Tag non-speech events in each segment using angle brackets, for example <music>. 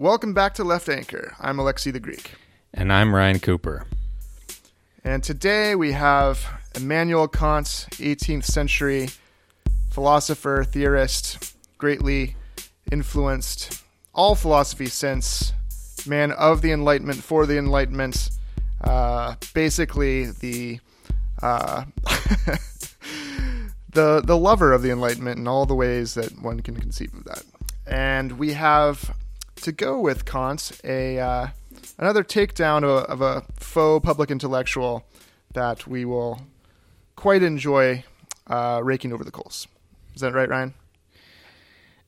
Welcome back to Left Anchor. I'm Alexi the Greek. And I'm Ryan Cooper. And today we have Immanuel Kant, 18th century philosopher, theorist, greatly influenced all philosophy since, man of the Enlightenment, for the Enlightenment, uh, basically the. Uh, <laughs> the the lover of the Enlightenment in all the ways that one can conceive of that. And we have to go with Kant a uh, another takedown of a, of a faux public intellectual that we will quite enjoy uh, raking over the coals. Is that right, Ryan?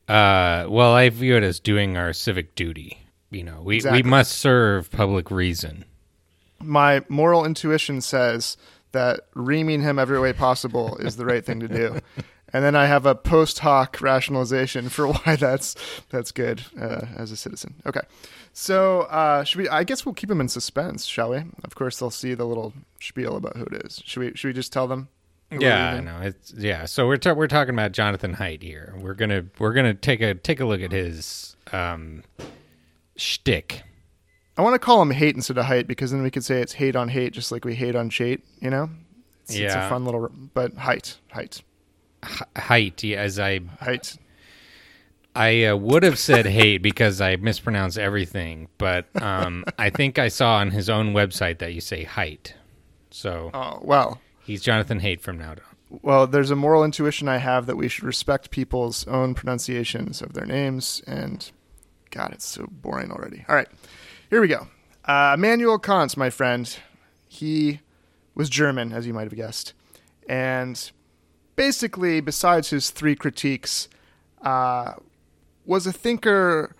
Uh, well, I view it as doing our civic duty. You know, we, Exactly. we must serve public reason. My moral intuition says that reaming him every way possible is the right thing to do. <laughs> And then I have a post hoc rationalization for <laughs> why that's that's good uh, as a citizen. Okay, so uh, should we? I guess we'll keep them in suspense, shall we? Of course, they'll see the little spiel about who it is. Should we? Should we just tell them? Yeah, I know. It's yeah. So we're ta- we're talking about Jonathan Haidt here. We're gonna we're gonna take a take a look at his um shtick. I want to call him hate instead of height because then we could say it's hate on hate, just like we hate on Chait. You know? It's, it's a Yeah. fun little, but height, height, H- Haidt, as I height. I uh, would have said hate because I mispronounce everything, but um, I think I saw on his own website that you say height. So Oh well. he's Jonathan Haidt from now on. Well, there's a moral intuition I have that we should respect people's own pronunciations of their names, and God, it's so boring already. All right, here we go. Uh, Immanuel Kant, my friend, he was German, as you might have guessed, and basically, besides his three critiques, uh, was a thinker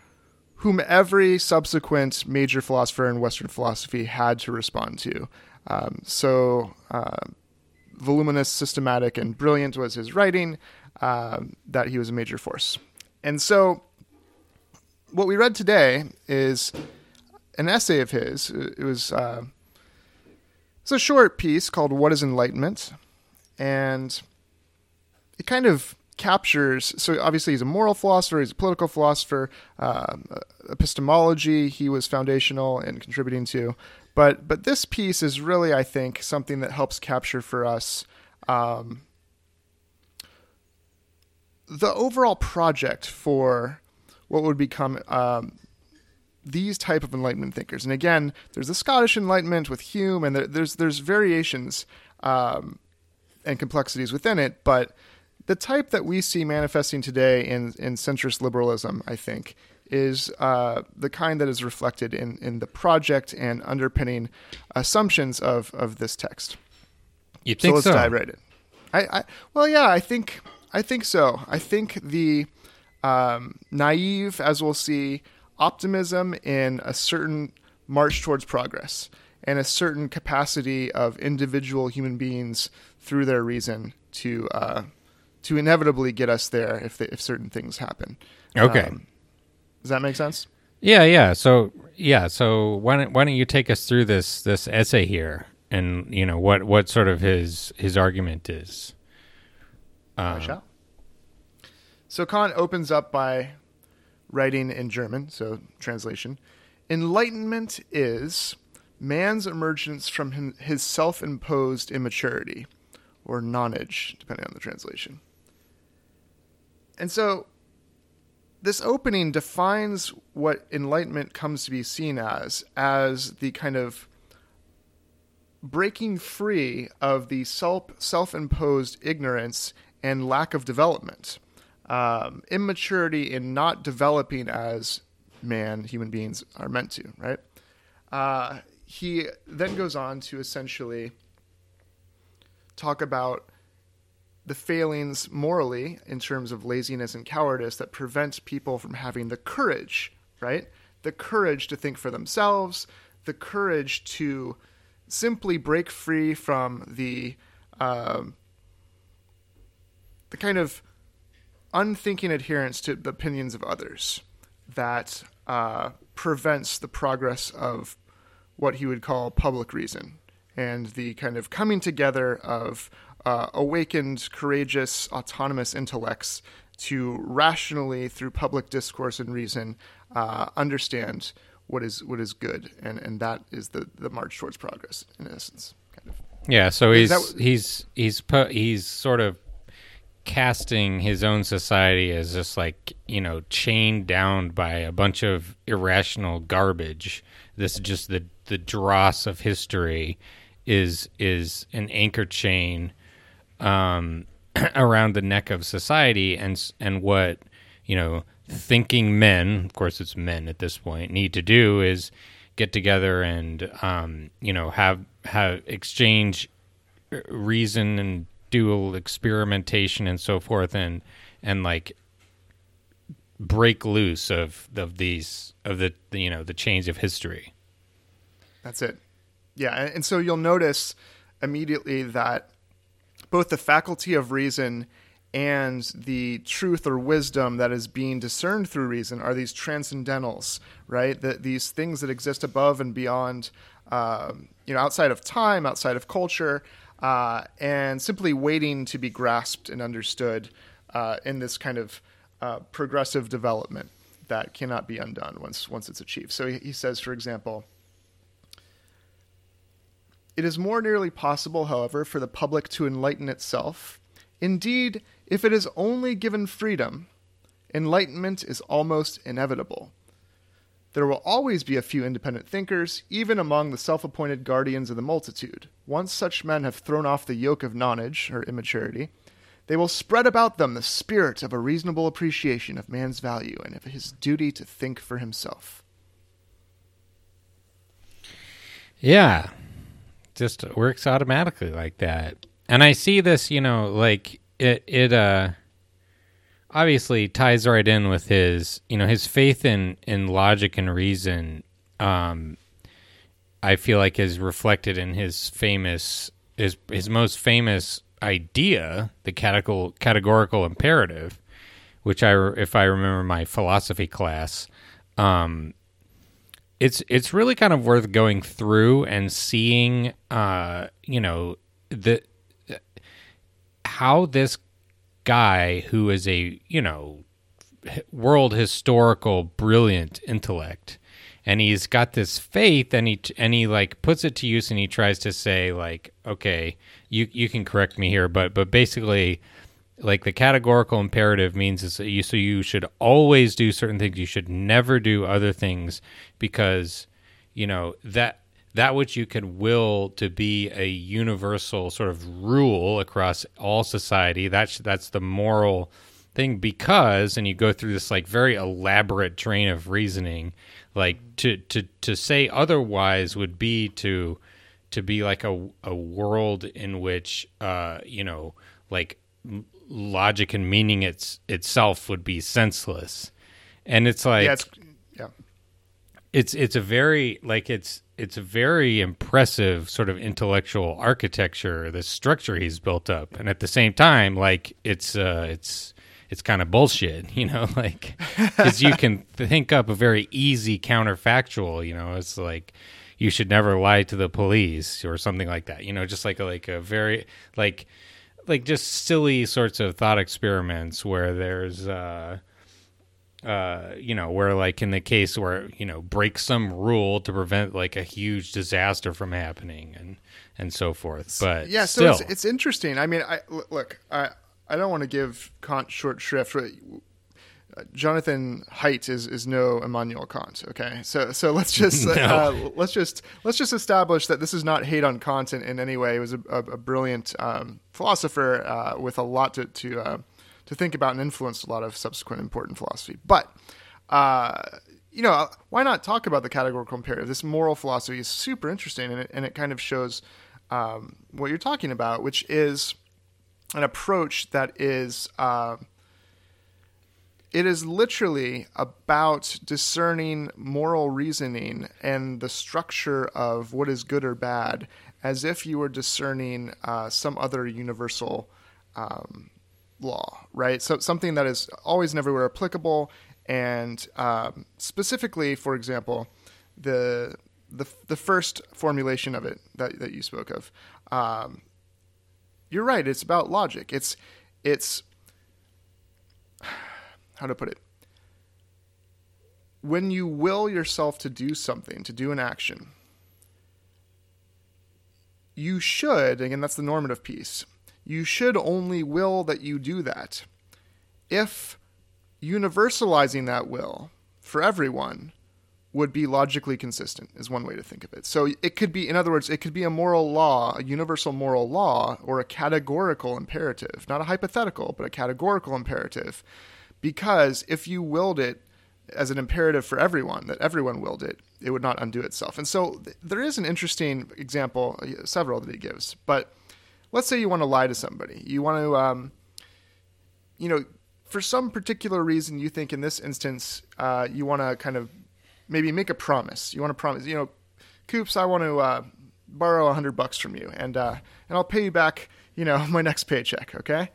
whom every subsequent major philosopher in Western philosophy had to respond to. Um, so. Uh, voluminous, systematic, and brilliant was his writing, um, that he was a major force. And so, what we read today is an essay of his. It was uh, it's a short piece called "What Is Enlightenment," and it kind of captures. So obviously, he's a moral philosopher. He's a political philosopher. Um, epistemology, he was foundational in contributing to. But but this piece is really, I think, something that helps capture for us um, the overall project for what would become um, these type of Enlightenment thinkers. And again, there's the Scottish Enlightenment with Hume, and there, there's there's variations um, and complexities within it, but the type that we see manifesting today in, in centrist liberalism, I think, is uh, the kind that is reflected in, in the project and underpinning assumptions of, of this text. You think So let's so? dive right in. I, I well, yeah, I think I think so. I think the um, naive, as we'll see, optimism in a certain march towards progress and a certain capacity of individual human beings through their reason to uh, to inevitably get us there if they, if certain things happen. Okay. Um, does that make sense? Yeah, yeah. So yeah, so why don't why don't you take us through this this essay here, and you know what what sort of his his argument is. I shall. So Kant opens up by writing in German, so translation. Enlightenment is man's emergence from him- his self imposed immaturity, or nonage, depending on the translation. And so this opening defines what enlightenment comes to be seen as, as the kind of breaking free of the self self imposed ignorance and lack of development, um, immaturity in not developing as man human beings are meant to. Right. Uh, he then goes on to essentially talk about the failings morally in terms of laziness and cowardice that prevent people from having the courage, right? The courage to think for themselves, the courage to simply break free from the um, the kind of unthinking adherence to the opinions of others that uh, prevents the progress of what he would call public reason and the kind of coming together of uh, awakened, courageous, autonomous intellects to rationally, through public discourse and reason, uh, understand what is what is good, and and that is the the march towards progress in essence. Kind of. Yeah, so he's that- he's he's pu- he's sort of casting his own society as just like you know chained down by a bunch of irrational garbage. This is just the the dross of history is is an anchor chain um, <clears throat> around the neck of society, and and what you know thinking men, of course it's men at this point, need to do is get together and um, you know have have exchange reason and dual experimentation and so forth and and like break loose of of these of the you know the chains of history That's it. Yeah, and so you'll notice immediately that both the faculty of reason and the truth or wisdom that is being discerned through reason are these transcendentals, right? That these things that exist above and beyond, um, you know, outside of time, outside of culture, uh, and simply waiting to be grasped and understood uh, in this kind of uh, progressive development that cannot be undone once once it's achieved. So he, he says, for example. It is more nearly possible, however, for the public to enlighten itself. Indeed, if it is only given freedom, enlightenment is almost inevitable. There will always be a few independent thinkers, even among the self appointed guardians of the multitude. Once such men have thrown off the yoke of nonage, or immaturity, they will spread about them the spirit of a reasonable appreciation of man's value and of his duty to think for himself. yeah just works automatically like that. And i see this you know like it it uh obviously ties right in with his you know his faith in in logic and reason um i feel like is reflected in his famous his his most famous idea the categorical categorical imperative which i if i remember my philosophy class um it's it's really kind of worth going through and seeing uh you know the how this guy who is a you know world historical brilliant intellect and he's got this faith and he and he like puts it to use and he tries to say like okay you you can correct me here but but basically like the categorical imperative means is that you so you should always do certain things. You should never do other things because you know that that which you can will to be a universal sort of rule across all society that's that's the moral thing because and you go through this like very elaborate train of reasoning like to to to say otherwise would be to to be like a a world in which uh you know like logic and meaning its itself would be senseless and it's like yeah, it's yeah. it's it's a very like it's it's a very impressive sort of intellectual architecture the structure he's built up and at the same time like it's uh it's it's kind of bullshit <laughs> you know like because you can think up a very easy counterfactual you know it's like you should never lie to the police or something like that you know just like a, like a very like like just silly sorts of thought experiments where there's uh uh, you know, where like in the case where you know break some rule to prevent like a huge disaster from happening and and so forth. But yeah, still, so it's, it's interesting. I mean, I look, I I don't want to give Kant short shrift. Uh, Jonathan Haidt is, is no Immanuel Kant. Okay, so so let's just <laughs> No. uh, let's just let's just establish that this is not hate on Kant in, in any way. He was a, a, a brilliant um, philosopher uh, with a lot to to uh, to think about and influenced a lot of subsequent important philosophy. But uh, you know, why not talk about the categorical imperative? This moral philosophy is super interesting, and it, and it kind of shows um, what you're talking about, which is an approach that is uh, it is literally about discerning moral reasoning and the structure of what is good or bad, as if you were discerning uh, some other universal um, law, right? So something that is always and everywhere applicable, and um, specifically, for example, the the the first formulation of it that that you spoke of. Um, you're right. It's about logic. It's it's how to put it when you will yourself to do something, to do an action, you should, again, that's the normative piece, you should only will that you do that. If universalizing that will for everyone would be logically consistent, is one way to think of it. So it could be, in other words, it could be a moral law, a universal moral law, or a categorical imperative, not a hypothetical, but a categorical imperative. Because if you willed it, as an imperative for everyone that everyone willed it, it would not undo itself. And so th- there is an interesting example, uh, several that he gives. But let's say you want to lie to somebody. You want to, um, you know, for some particular reason, you think in this instance, uh, you want to kind of maybe make a promise. You want to promise, you know, Coops, I want to uh, borrow a hundred bucks from you, and uh, and I'll pay you back, you know, <laughs> my next paycheck. Okay.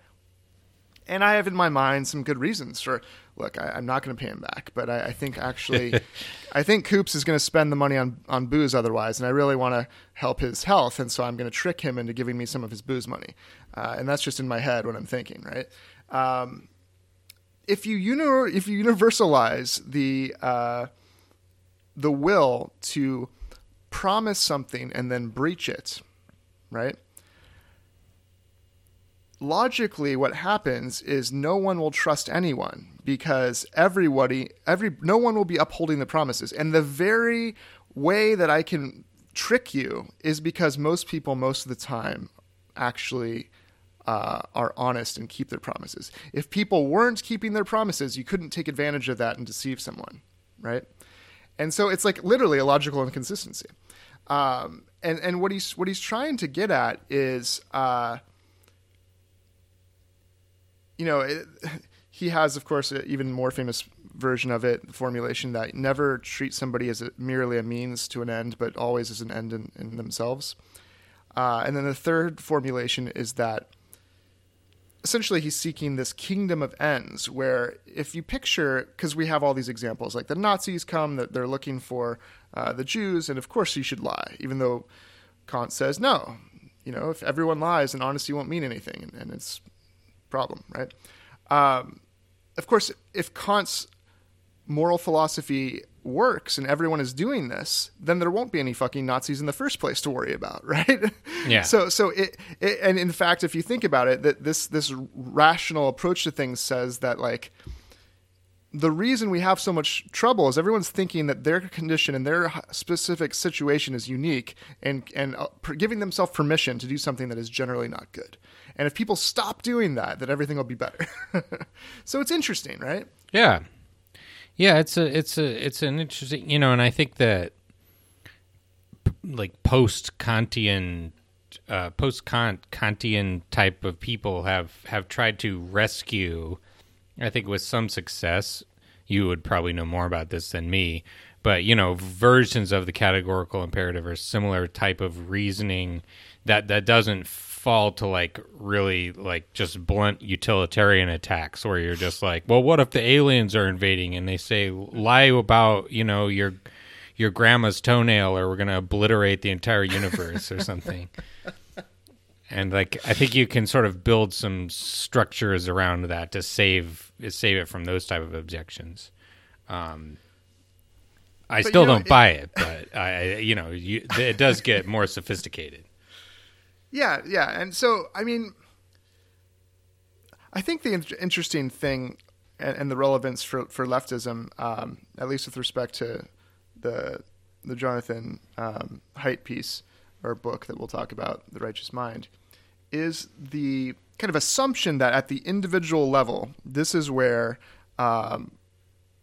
And I have in my mind some good reasons for look, I, am not going to pay him back, but I, I think actually, <laughs> I think Coops is going to spend the money on, on booze otherwise, and I really want to help his health, and so I'm going to trick him into giving me some of his booze money, uh, and that's just in my head what I'm thinking, right? Um, if you uni- if you universalize the uh, the will to promise something and then breach it, right? Logically what happens is no one will trust anyone because everybody every no one will be upholding the promises. And the very way that i can trick you is because most people most of the time actually uh, are honest and keep their promises. If people weren't keeping their promises you couldn't take advantage of that and deceive someone right? And so it's like literally a logical inconsistency. Um, and and what he's what he's trying to get at is uh, you know, it, <laughs> he has, of course, an even more famous version of it, formulation that never treat somebody as a, merely a means to an end, but always as an end in, in themselves. Uh, and then the third formulation is that essentially he's seeking this kingdom of ends where if you picture because we have all these examples like the nazis come that they're looking for uh, the jews and of course you should lie even though kant says no you know if everyone lies then honesty won't mean anything and, and it's problem, right? Um, of course, if Kant's moral philosophy works and everyone is doing this, then there won't be any fucking Nazis in the first place to worry about, <laughs> right? Yeah. so, so it, it, and in fact, if you think about it, that this this rational approach to things says that like the reason we have so much trouble is everyone's thinking that their condition and their specific situation is unique and and uh, giving themselves permission to do something that is generally not good. And if people stop doing that, then everything will be better. <laughs> so it's interesting, right? Yeah. Yeah, it's a it's a it's an interesting, you know, and I think that like post Kantian uh, post Kantian type of people have have tried to rescue I think with some success. You would probably know more about this than me, but you know, versions of the categorical imperative or similar type of reasoning that that doesn't fall to like really like just blunt utilitarian attacks where you're just like, well, what if the aliens are invading and they say lie about you know your your grandma's toenail or we're gonna obliterate the entire universe or something. And like I think you can sort of build some structures around that to save save it from those type of objections. Um, I but still don't know, buy it, but I, you know, you, it does get more sophisticated. Yeah, yeah, and so I mean, I think the in- interesting thing and, and, the relevance for for leftism, um, at least with respect to the the Jonathan um, Haidt piece or book that we'll talk about, The Righteous Mind, is the kind of assumption that at the individual level, this is where um,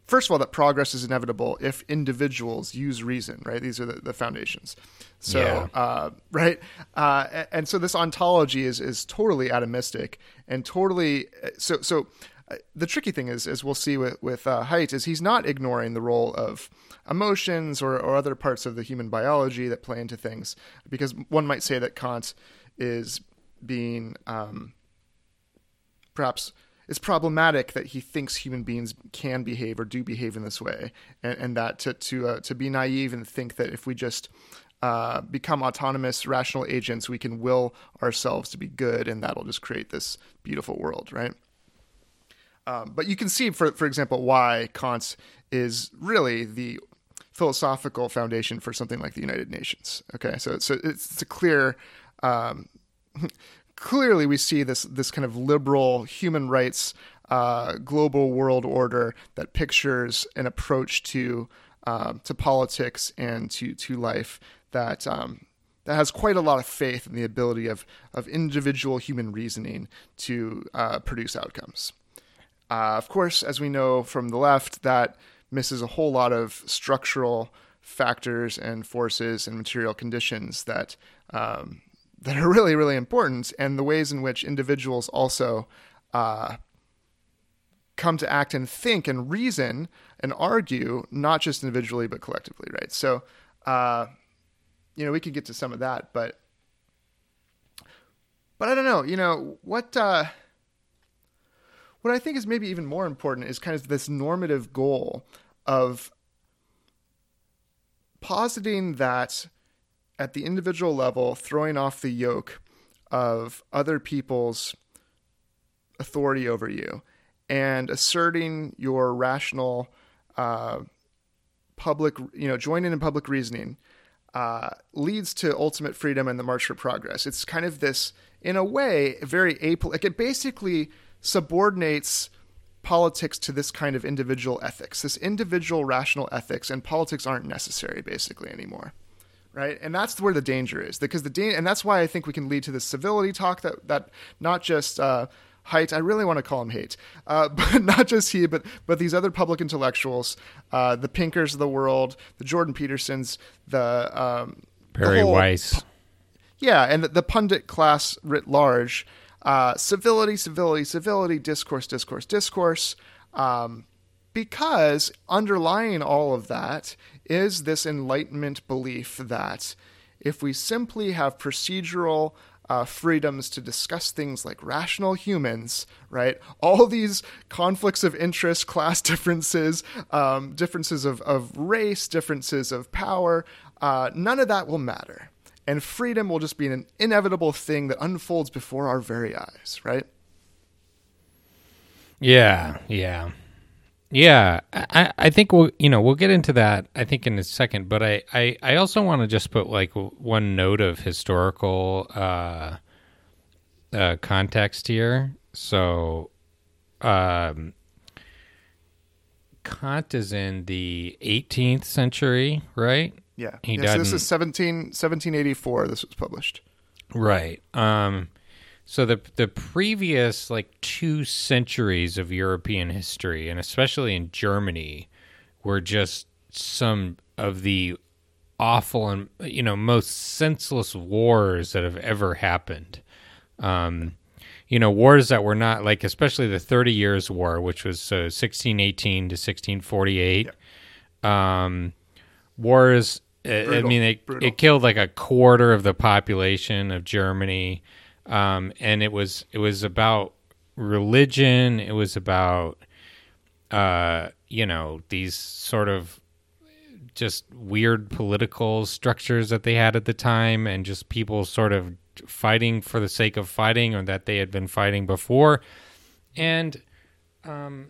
first of all, that progress is inevitable if individuals use reason, right? These are the, the foundations. So, yeah. uh, right. Uh, and so this ontology is, is totally atomistic and totally, so, so uh, the tricky thing is, as we'll see with, with uh, Haidt, is he's not ignoring the role of emotions or, or other parts of the human biology that play into things, because one might say that Kant is being um, perhaps it's problematic that he thinks human beings can behave or do behave in this way, and, and that to to uh, to be naive and think that if we just uh, become autonomous, rational agents, we can will ourselves to be good, and that'll just create this beautiful world, right? Um, but you can see, for for example, why Kant is really the philosophical foundation for something like the United Nations. Okay, so so it's, it's a clear. Um, <laughs> clearly, we see this this kind of liberal human rights uh, global world order that pictures an approach to um, to politics and to to life that um, that has quite a lot of faith in the ability of of individual human reasoning to uh, produce outcomes. Uh, of course, as we know from the left, that misses a whole lot of structural factors and forces and material conditions that um, that are really really important, and the ways in which individuals also uh, come to act and think and reason and argue, not just individually but collectively, right? So, uh, you know, we could get to some of that, but but I don't know. You know what? Uh, what I think is maybe even more important is kind of this normative goal of positing that at the individual level, throwing off the yoke of other people's authority over you and asserting your rational uh, public, you know, joining in public reasoning uh, leads to ultimate freedom and the march for progress. It's kind of this, in a way, very apolitical. Like it basically subordinates politics to this kind of individual ethics, this individual rational ethics, and politics aren't necessary basically anymore. Right, and that's where the danger is, because the da- and that's why I think we can lead to this civility talk that that not just uh, Haidt. I really want to call him Haidt, uh, <laughs> but not just he, but but these other public intellectuals, uh, the Pinkers of the world, the Jordan Petersons, the um, Bari the Weiss. Yeah, and the, the pundit class writ large. Uh, civility, civility, civility, discourse, discourse, discourse. Um, because underlying all of that is this Enlightenment belief that if we simply have procedural uh, freedoms to discuss things like rational humans, right? All these conflicts of interest, <laughs> class differences, um, differences of, of race, differences of power, uh, none of that will matter. And freedom will just be an inevitable thing that unfolds before our very eyes, right? Yeah, yeah. Yeah, I, I think we'll you know we'll get into that I think in a second, but I, I, I also want to just put like one note of historical uh, uh, context here. So, um, Kant is in the 18th century, right? Yeah. He yeah died so this in- is 17, 1784. This was published. Right. Um, so the the previous like two centuries of European history, and especially in Germany, were just some of the awful and you know most senseless wars that have ever happened. Um, you know, wars that were not like, especially the Thirty Years' War, which was uh, 1618 to 1648. Um, wars. uh, I mean, it, Brutal. it killed like a quarter of the population of Germany, um, and it was it was about religion. It was about uh, you know these sort of just weird political structures that they had at the time, and just people sort of fighting for the sake of fighting, or that they had been fighting before, and um,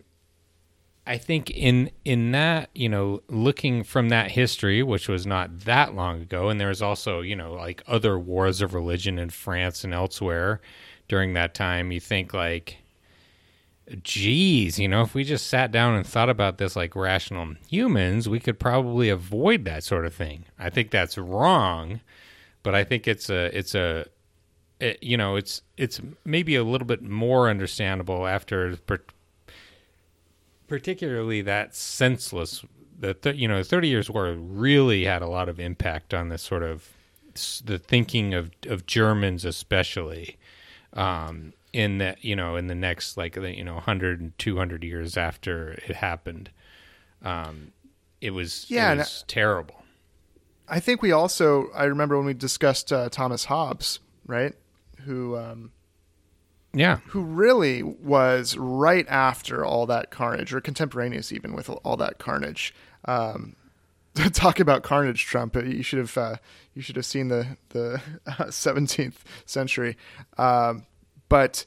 I think in in that you know looking from that history, which was not that long ago, and there was also you know like other wars of religion in France and elsewhere during that time. You think like, geez, you know, if we just sat down and thought about this like rational humans, we could probably avoid that sort of thing. I think that's wrong, but I think it's a it's a it, you know it's it's maybe a little bit more understandable after per- particularly that senseless the th- you know the 30 years war really had a lot of impact on this sort of the thinking of of Germans especially um in that you know in the next like you know 100 and 200 years after it happened um it was Yeah, it was terrible I think we also, I remember when we discussed uh, Thomas Hobbes, right? Who, um, yeah who really was right after all that carnage, or contemporaneous even with all that carnage. Um, <laughs> talk about carnage, Trump. You should have uh, you should have seen the the <laughs> seventeenth century. Um, but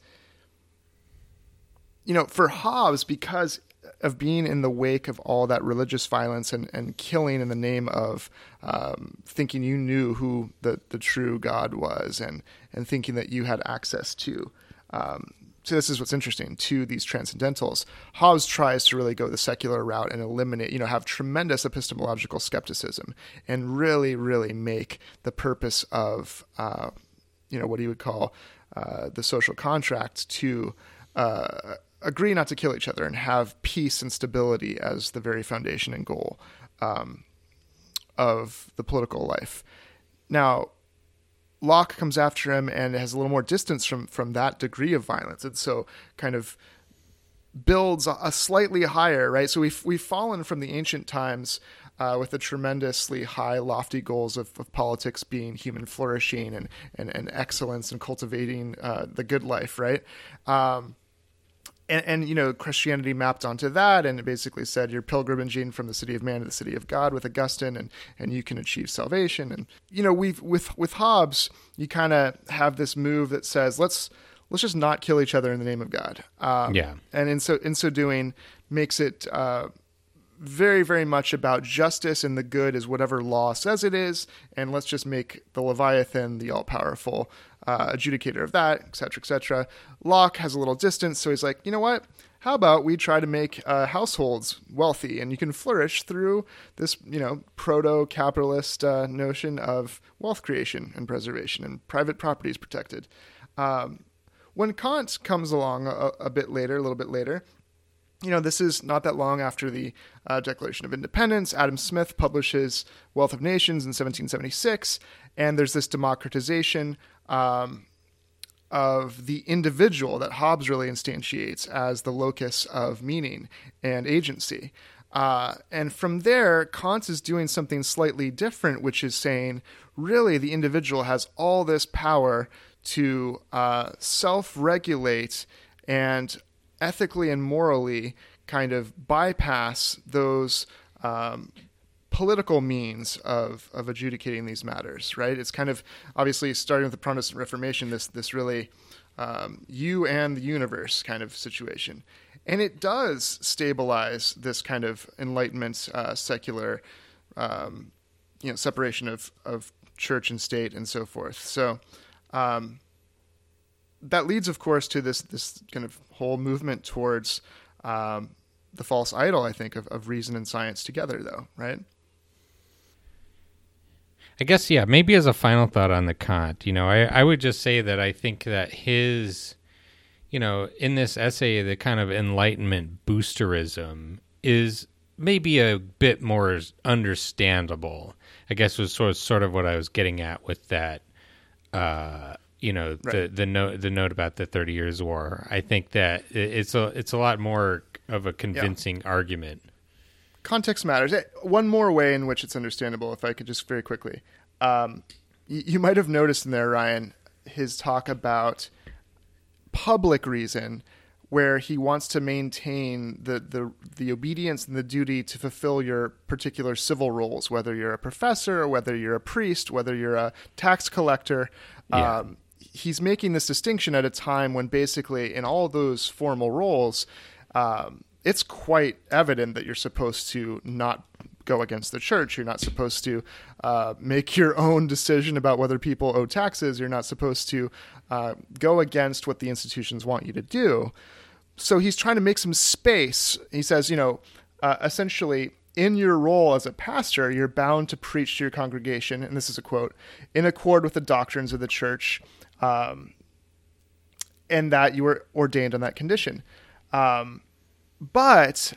you know, for Hobbes, because of being in the wake of all that religious violence and, and killing in the name of um, thinking you knew who the, the true God was and, and thinking that you had access to. Um, so this is what's interesting to these transcendentals. Hobbes tries to really go the secular route and eliminate, you know, have tremendous epistemological skepticism and really, really make the purpose of, uh, you know, what he would call uh, the social contract to uh, agree not to kill each other and have peace and stability as the very foundation and goal um, of the political life. Now, Locke comes after him and has a little more distance from from that degree of violence, and so kind of builds a slightly higher right. So we've we've fallen from the ancient times uh, with the tremendously high, lofty goals of, of, politics being human flourishing and and, and excellence and cultivating uh, the good life, right? Um, and, and, you know Christianity mapped onto that, and it basically said you're pilgrimaging from the city of man to the city of God with Augustine, and and you can achieve salvation. And you know we've with with Hobbes, you kind of have this move that says let's let's just not kill each other in the name of God. Um, yeah, and in so in so doing makes it. Uh, very, very much about justice and the good is whatever law says it is, and let's just make the Leviathan the all powerful uh, adjudicator of that, etc., etc. Locke has a little distance, so he's like, you know what? How about we try to make uh, households wealthy, and you can flourish through this, you know, proto-capitalist uh, notion of wealth creation and preservation, and private property is protected. Um, when Kant comes along a, a bit later, a little bit later, you know, this is not that long after the uh, Declaration of Independence. Adam Smith publishes Wealth of Nations in 1776, and there's this democratization um, of the individual that Hobbes really instantiates as the locus of meaning and agency. Uh, and from there, Kant is doing something slightly different, which is saying, really, the individual has all this power to uh, self regulate and ethically and morally kind of bypass those um, political means of of adjudicating these matters. Right? It's kind of obviously starting with the Protestant Reformation. This this really um, you and the universe kind of situation, and it does stabilize this kind of Enlightenment uh, secular. Um, you know, separation of, of church and state and so forth. So, um, that leads, of course, to this this kind of whole movement towards um, the false idol. I think of, of reason and science together, though, right? I guess yeah. Maybe as a final thought on the Kant, you know, I I would just say that I think that his, you know, in this essay, the kind of Enlightenment boosterism is maybe a bit more understandable. I guess was sort of, sort of what I was getting at with that. Uh, you know right. the the note the note about the Thirty Years' War. I think that it's a it's a lot more of a convincing yeah. argument. Context matters. Eh, one more way in which it's understandable, if I could just very quickly, um, you, you might have noticed in there, Ryan, his talk about public reason, where he wants to maintain the, the the obedience and the duty to fulfill your particular civil roles, whether you're a professor, whether you're a priest, whether you're a tax collector. Yeah. Um, he's making this distinction at a time when basically in all those formal roles, um, it's quite evident that you're supposed to not go against the church. You're not supposed to uh, make your own decision about whether people owe taxes. You're not supposed to uh, go against what the institutions want you to do. So he's trying to make some space. He says, you know, uh, essentially, in your role as a pastor, you're bound to preach to your congregation, and this is a quote, in accord with the doctrines of the church um, and that you were ordained on that condition. Um, but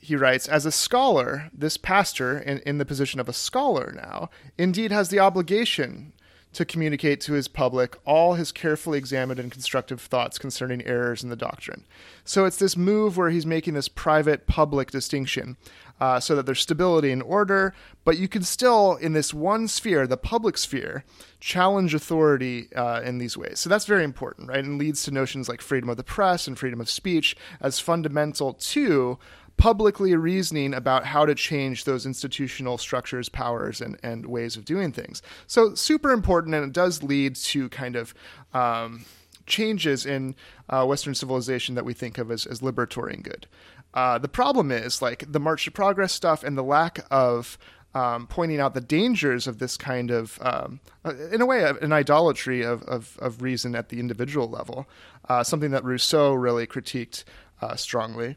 he writes, as a scholar, this pastor, in, in the position of a scholar now, indeed has the obligation to communicate to his public all his carefully examined and constructive thoughts concerning errors in the doctrine. So it's this move where he's making this private public distinction uh, so that there's stability and order, but you can still, in this one sphere, the public sphere, challenge authority uh, in these ways. So that's very important, right? And leads to notions like freedom of the press and freedom of speech as fundamental to publicly reasoning about how to change those institutional structures, powers, and, and ways of doing things. So super important, and it does lead to kind of um, changes in uh, Western civilization that we think of as, as liberatory and good. Uh, the problem is like the March to Progress stuff and the lack of um, pointing out the dangers of this kind of, um, uh, in a way, an idolatry of, of, of reason at the individual level, uh, something that Rousseau really critiqued uh, strongly,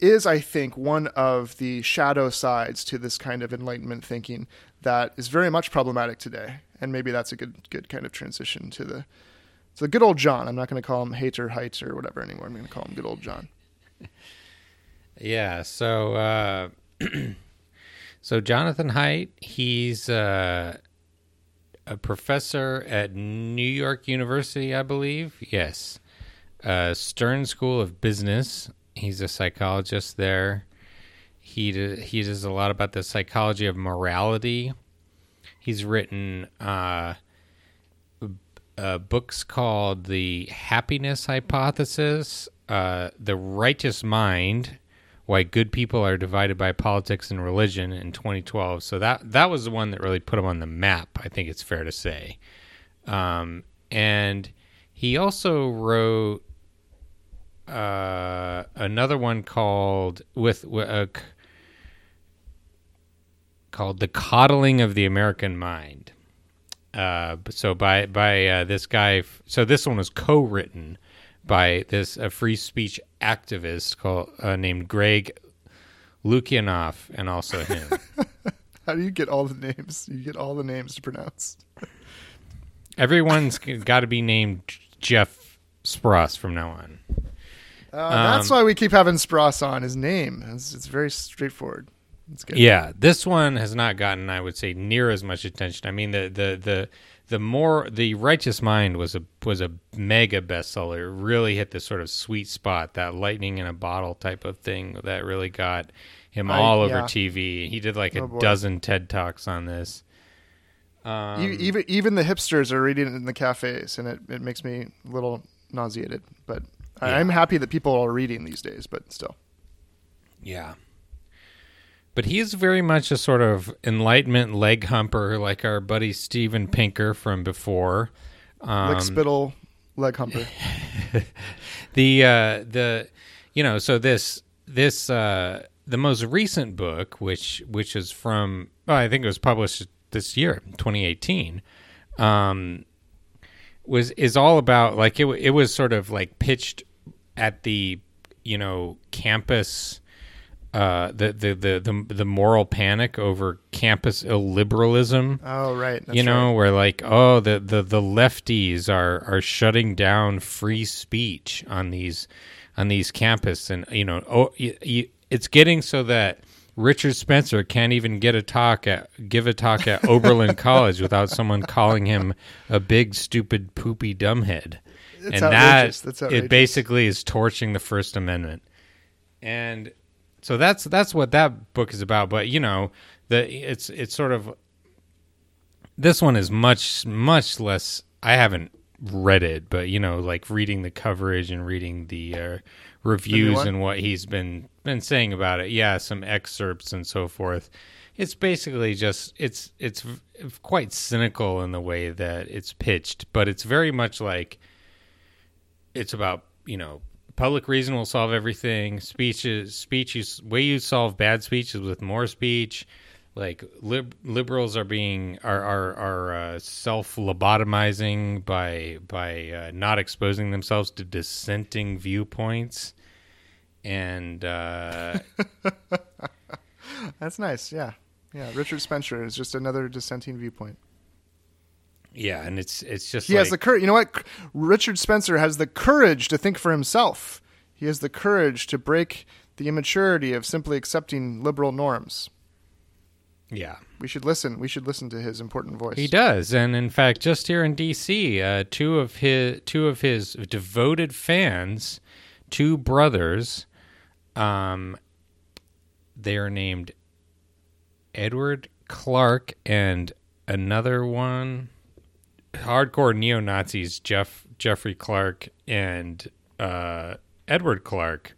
is, I think, one of the shadow sides to this kind of Enlightenment thinking that is very much problematic today. And maybe that's a good good kind of transition to the to the good old John. I'm not going to call him Hater Height or whatever anymore. I'm going to call him good old John. <laughs> Yeah. So. Uh... <clears throat> So Jonathan Haidt, he's uh, a professor at New York University, I believe. Yes, uh, Stern School of Business. He's a psychologist there. He he does a lot about the psychology of morality. He's written uh, uh, books called The Happiness Hypothesis, uh, The Righteous Mind, why good people are divided by politics and religion in 2012. So that that was the one that really put him on the map. I think it's fair to say. Um, and he also wrote uh, another one called with uh, called "The Coddling of the American Mind." Uh, so by by uh, this guy. So this one was co-written by this a free speech activist called uh, named Greg Lukianoff, and also him. <laughs> How do you get all the names? You get all the names to pronounce. Everyone's got to be named Jeff Spross from now on. Uh, that's um, why we keep having Spross on his name. It's, it's very straightforward. It's good. Yeah, this one has not gotten, I would say, near as much attention. I mean, the the the the more the righteous mind was a was a mega bestseller. It really hit this sort of sweet spot that lightning in a bottle type of thing that really got him I, all over yeah. tv he did like a oh dozen ted talks on this. Um, even even the hipsters are reading it in the cafes and it, it makes me a little nauseated. But yeah. i'm happy that people are reading these days but still. Yeah but he's very much a sort of enlightenment leg humper, like our buddy Steven Pinker from before. Um, Lick spittle leg humper. <laughs> the uh, the you know so this this uh, the most recent book, which which is from oh, I think it was published this year, 2018. Um, was is all about like it. It was sort of like pitched at the you know campus uh, the, the, the, the, the moral panic over campus illiberalism. Oh, right. That's you know, right. where like, oh, the, the, the lefties are, are shutting down free speech on these, on these campuses. And, you know, oh, you, you, it's getting so that Richard Spencer can't even get a talk at, give a talk at Oberlin <laughs> College without someone calling him a big, stupid, poopy dumbhead. It's and outrageous. that, it basically is torching the First Amendment. And, so that's that's what that book is about. But you know, the it's it's sort of this one is much much less. I haven't read it, but you know, like reading the coverage and reading the uh, reviews and what he's been been saying about it. Yeah, some excerpts and so forth. It's basically just it's it's quite cynical in the way that it's pitched, but it's very much like it's about you know public reason will solve everything. Speech is speech is way you solve bad speech is with more speech. Like lib- liberals are being are are, are uh, self lobotomizing by by uh, not exposing themselves to dissenting viewpoints, and uh, <laughs> that's nice. Yeah, yeah. Richard Spencer is just another dissenting viewpoint. Yeah, and it's it's just he like, has the courage. You know what? Richard Spencer has the courage to think for himself. He has the courage to break the immaturity of simply accepting liberal norms. Yeah, we should listen. We should listen to his important voice. He does, and in fact, just here in D.C., uh, two of his two of his devoted fans, two brothers, um, they are named Edward Clark and another one hardcore neo Nazis, Jeff Jeffrey Clark and uh, Edward Clark.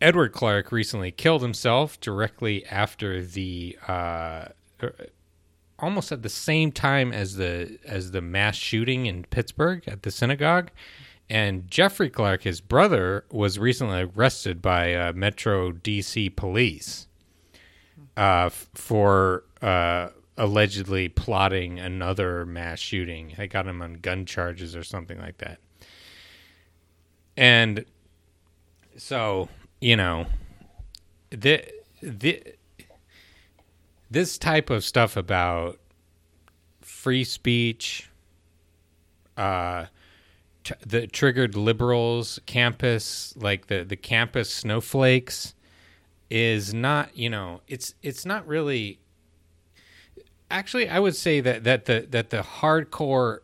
Edward Clark recently killed himself directly after the uh, almost at the same time as the as the mass shooting in Pittsburgh at the synagogue. And Jeffrey Clark, his brother, was recently arrested by uh, Metro DC police uh, for uh, allegedly plotting another mass shooting. I got him on gun charges or something like that. And so, you know, the the this type of stuff about free speech, uh, t- the triggered liberals, campus, like the the campus snowflakes, is not you know it's it's not really. Actually, I would say that that the that the hardcore,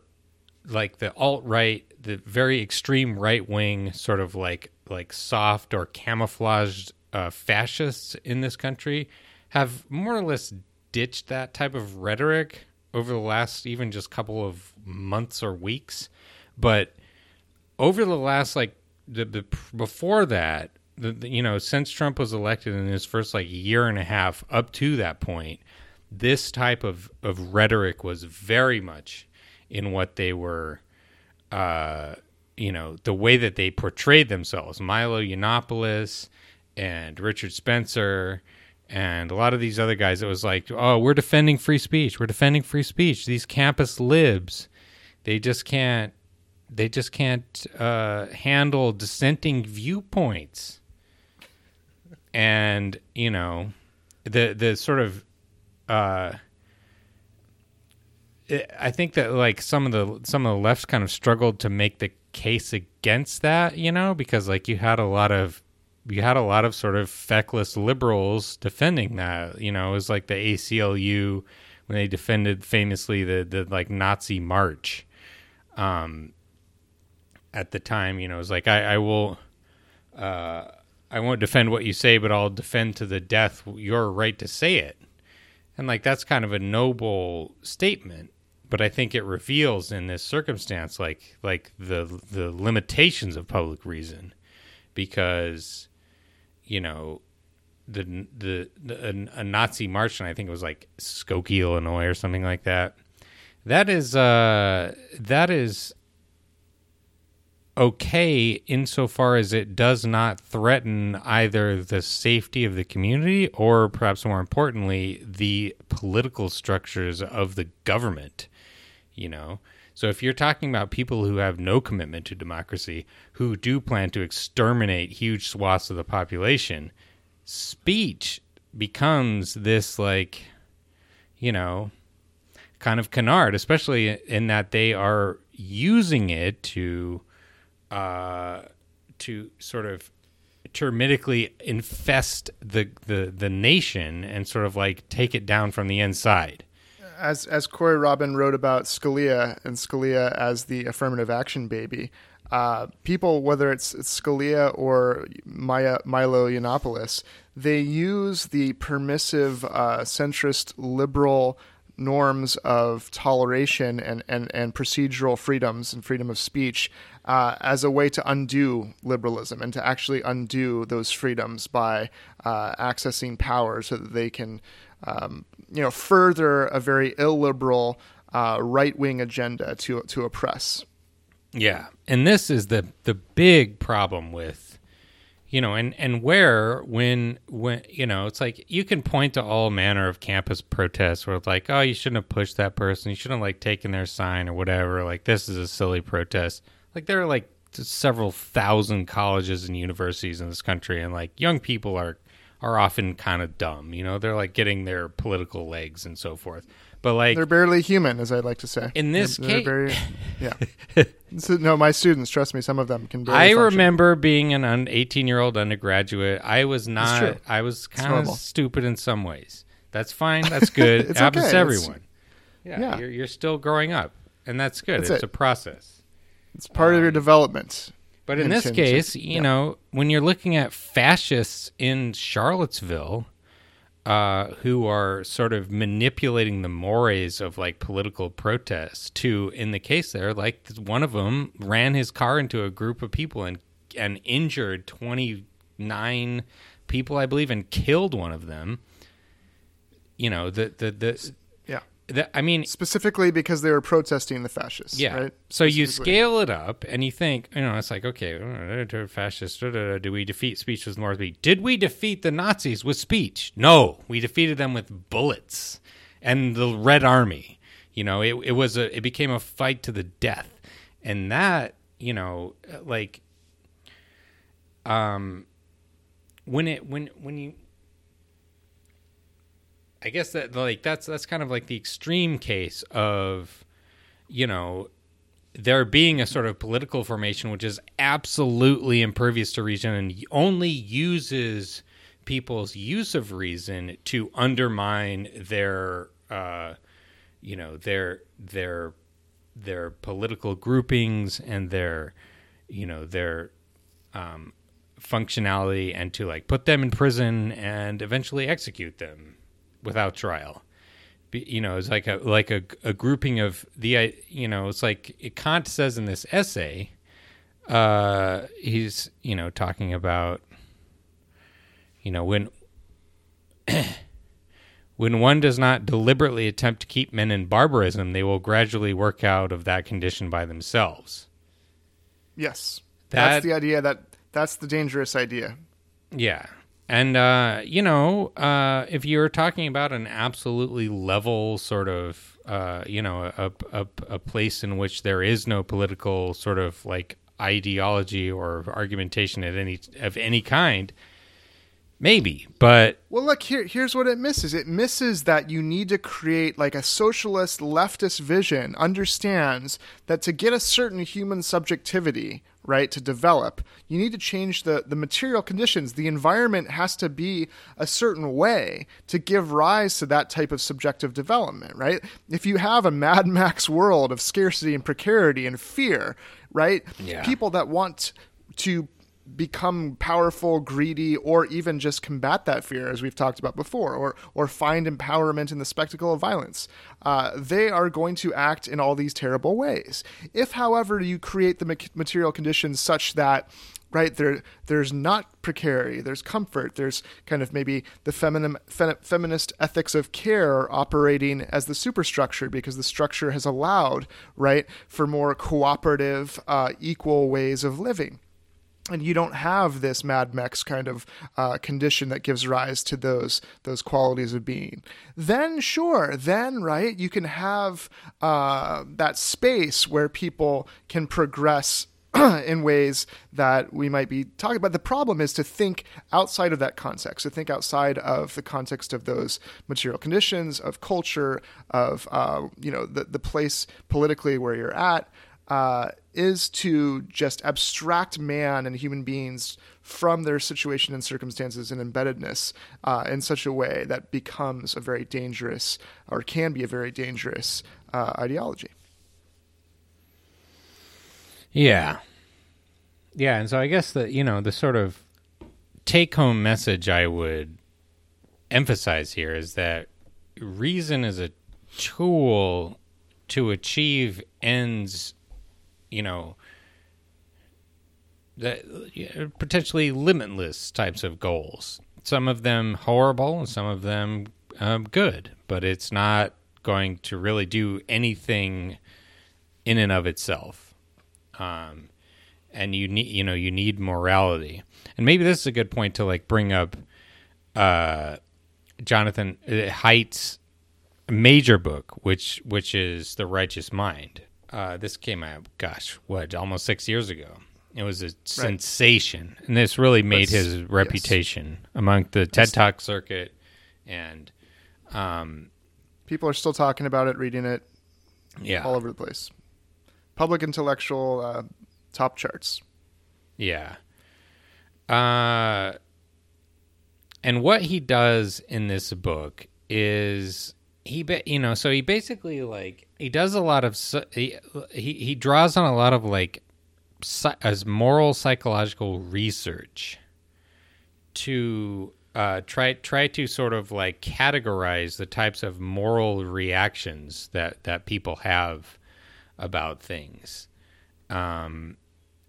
like the alt right, the very extreme right wing, sort of like like soft or camouflaged uh, fascists in this country have more or less ditched that type of rhetoric over the last even just couple of months or weeks. But over the last like the, the before that, the, the, you know, since Trump was elected in his first like year and a half up to that point, this type of of rhetoric was very much in what they were. Uh, you know the way that they portrayed themselves. Milo yiannopoulos and richard spencer and a lot of these other guys. It was like oh we're defending free speech. We're defending free speech. These campus libs they just can't they just can't uh, handle dissenting viewpoints. And you know the the sort of uh, I think that like some of the some of the lefts kind of struggled to make the case against that, you know, because like you had a lot of you had a lot of sort of feckless liberals defending that. You know, it was like the ACLU when they defended famously the the like Nazi march. Um, at the time, you know, it was like I, I will, uh, I won't defend what you say, but I'll defend to the death your right to say it. And like that's kind of a noble statement, but I think it reveals in this circumstance like like the the limitations of public reason, because you know the the, the a, a, Nazi march, and I think it was like Skokie, Illinois, or something like that. That is uh, that is okay insofar as it does not threaten either the safety of the community or perhaps more importantly the political structures of the government you know? So if you're talking about people who have no commitment to democracy who do plan to exterminate huge swaths of the population speech becomes this like you know kind of canard especially in that they are using it to uh, to sort of termitically infest the, the the nation and sort of like take it down from the inside. As as Corey Robin wrote about Scalia and Scalia as the affirmative action baby, uh, people, whether it's, Scalia or Maya, Milo Yiannopoulos, they use the permissive, uh, centrist, liberal norms of toleration and, and, and procedural freedoms and freedom of speech uh, as a way to undo liberalism and to actually undo those freedoms by uh, accessing power so that they can, um, you know, further a very illiberal uh, right wing agenda to to oppress. Yeah, and this is the the big problem with you know and and where when when you know it's like you can point to all manner of campus protests where it's like oh you shouldn't have pushed that person you shouldn't have like taken their sign or whatever like this is a silly protest like there are like several thousand colleges and universities in this country, and like young people are are often kind of dumb. You know, they're like getting their political legs and so forth. But like they're barely human, as I'd like to say. In this they're, case, very, <laughs> yeah. so, no, my students, trust me, some of them can. I function. remember being an eighteen-year-old undergraduate. I was not. I was kind of stupid in some ways. That's fine. That's good. <laughs> it happens okay. to everyone. yeah, yeah. You're, you're, still growing up, and that's good. That's it's it. a process. It's part um, of your development. But in this case, you yeah. know, when you're looking at fascists in Charlottesville, uh, who are sort of manipulating the mores of like political protests to, in the case there, like one of them ran his car into a group of people and and injured 29 people, I believe, and killed one of them. You know, the the the I mean, specifically because they were protesting the fascists. yeah. Right? So you scale it up, and you think, you know, it's like, okay, uh, fascists. Do we defeat speech with more speech? Did we defeat the Nazis with speech? No, we defeated them with bullets and the Red Army. You know, it it was a it became a fight to the death, and that you know, like, um, when it when when you I guess that like that's that's kind of like the extreme case of you know there being a sort of political formation which is absolutely impervious to reason and only uses people's use of reason to undermine their uh, you know their their their political groupings and their you know their um, functionality and to like put them in prison and eventually execute them without trial. You know, it's like a like a, a grouping of the you know it's like Kant says in this essay. Uh, he's you know talking about you know when <clears throat> when one does not deliberately attempt to keep men in barbarism, they will gradually work out of that condition by themselves. Yes. That- that's the idea that that's the dangerous idea. Yeah. And, uh, you know, uh, if you're talking about an absolutely level sort of, uh, you know, a, a, a place in which there is no political sort of like ideology or argumentation at any of any kind, maybe. But Well, look here. Here's what it misses. It misses that you need to create like a socialist leftist vision. Understands that to get a certain human subjectivity right to develop, you need to change the the material conditions. The environment has to be a certain way to give rise to that type of subjective development. Right? If you have a Mad Max world of scarcity and precarity and fear, right? Yeah. People that want to become powerful, greedy, or even just combat that fear, as we've talked about before, or or find empowerment in the spectacle of violence. Uh, they are going to act in all these terrible ways. If, however, you create the material conditions such that right there there's not precarity there's comfort there's kind of maybe the feminine fe- feminist ethics of care operating as the superstructure because the structure has allowed right for more cooperative uh, equal ways of living and you don't have this Mad Max kind of uh, condition that gives rise to those those qualities of being. Then, sure, then right, you can have uh, that space where people can progress <clears throat> in ways that we might be talking about. The problem is to think outside of that context, to think outside of the context of those material conditions, of culture, of uh, you know the the place politically where you're at uh, is to just abstract man and human beings from their situation and circumstances and embeddedness uh, in such a way that becomes a very dangerous or can be a very dangerous uh, ideology. Yeah. Yeah, and so I guess that, you know, the sort of take home message I would emphasize here is that reason is a tool to achieve ends, you know, that potentially limitless types of goals. Some of them horrible, and some of them um, good, but it's not going to really do anything in and of itself. Um, and you need, you know, you need morality, and maybe this is a good point to like bring up uh, Jonathan uh, Haidt's major book, which which is The Righteous Mind. Uh, this came out, gosh, what, almost six years ago. It was a sensation, and this really made his reputation among the TED Talk circuit. And um, People are still talking about it, reading it yeah, all over the place. Public intellectual uh, top charts. Yeah. Uh, and what he does in this book is he, ba- you know, so he basically like he does a lot of he he, he draws on a lot of like as moral psychological research to uh, try try to sort of like categorize the types of moral reactions that that people have about things. Um,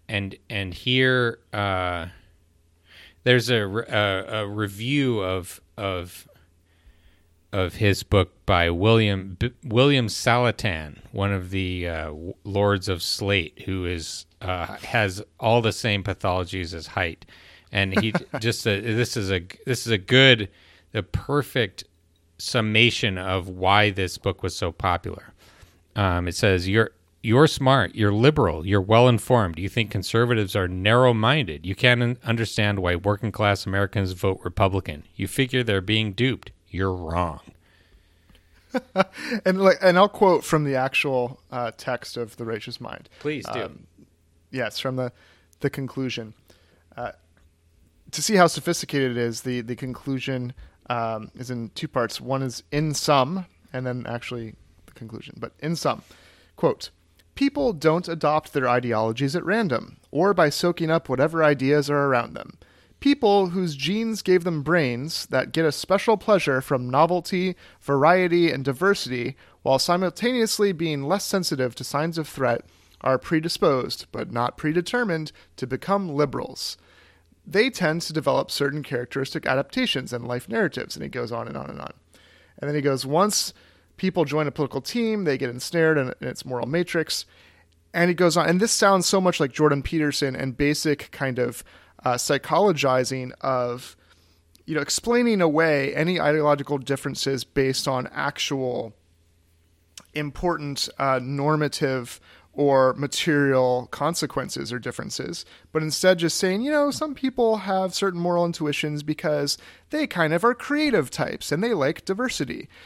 and and here uh, there's a, a a review of of of his book by William B- William Saletan, one of the uh, lords of Slate, who is uh, has all the same pathologies as Haidt, and he <laughs> just uh, this is a this is a good, the perfect summation of why this book was so popular. Um, it says you're you're smart, you're liberal, you're well informed. You think conservatives are narrow minded. You can't understand why working class Americans vote Republican. You figure they're being duped. You're wrong. <laughs> and like, and I'll quote from the actual uh, text of the Righteous Mind. Please do. Um, yes, from the the conclusion. Uh, to see how sophisticated it is, the the conclusion um, is in two parts. One is in sum, and then actually the conclusion. But in sum, quote. People don't adopt their ideologies at random, or by soaking up whatever ideas are around them. People whose genes gave them brains that get a special pleasure from novelty, variety, and diversity, while simultaneously being less sensitive to signs of threat, are predisposed, but not predetermined, to become liberals. They tend to develop certain characteristic adaptations and life narratives, and he goes on and on and on. And then he goes, once people join a political team, they get ensnared in, in its moral matrix. And he goes on, and this sounds so much like Jordan Peterson and basic kind of uh, psychologizing of, you know, explaining away any ideological differences based on actual important uh, normative or material consequences or differences, but instead just saying, you know, some people have certain moral intuitions because they kind of are creative types and they like diversity. <laughs>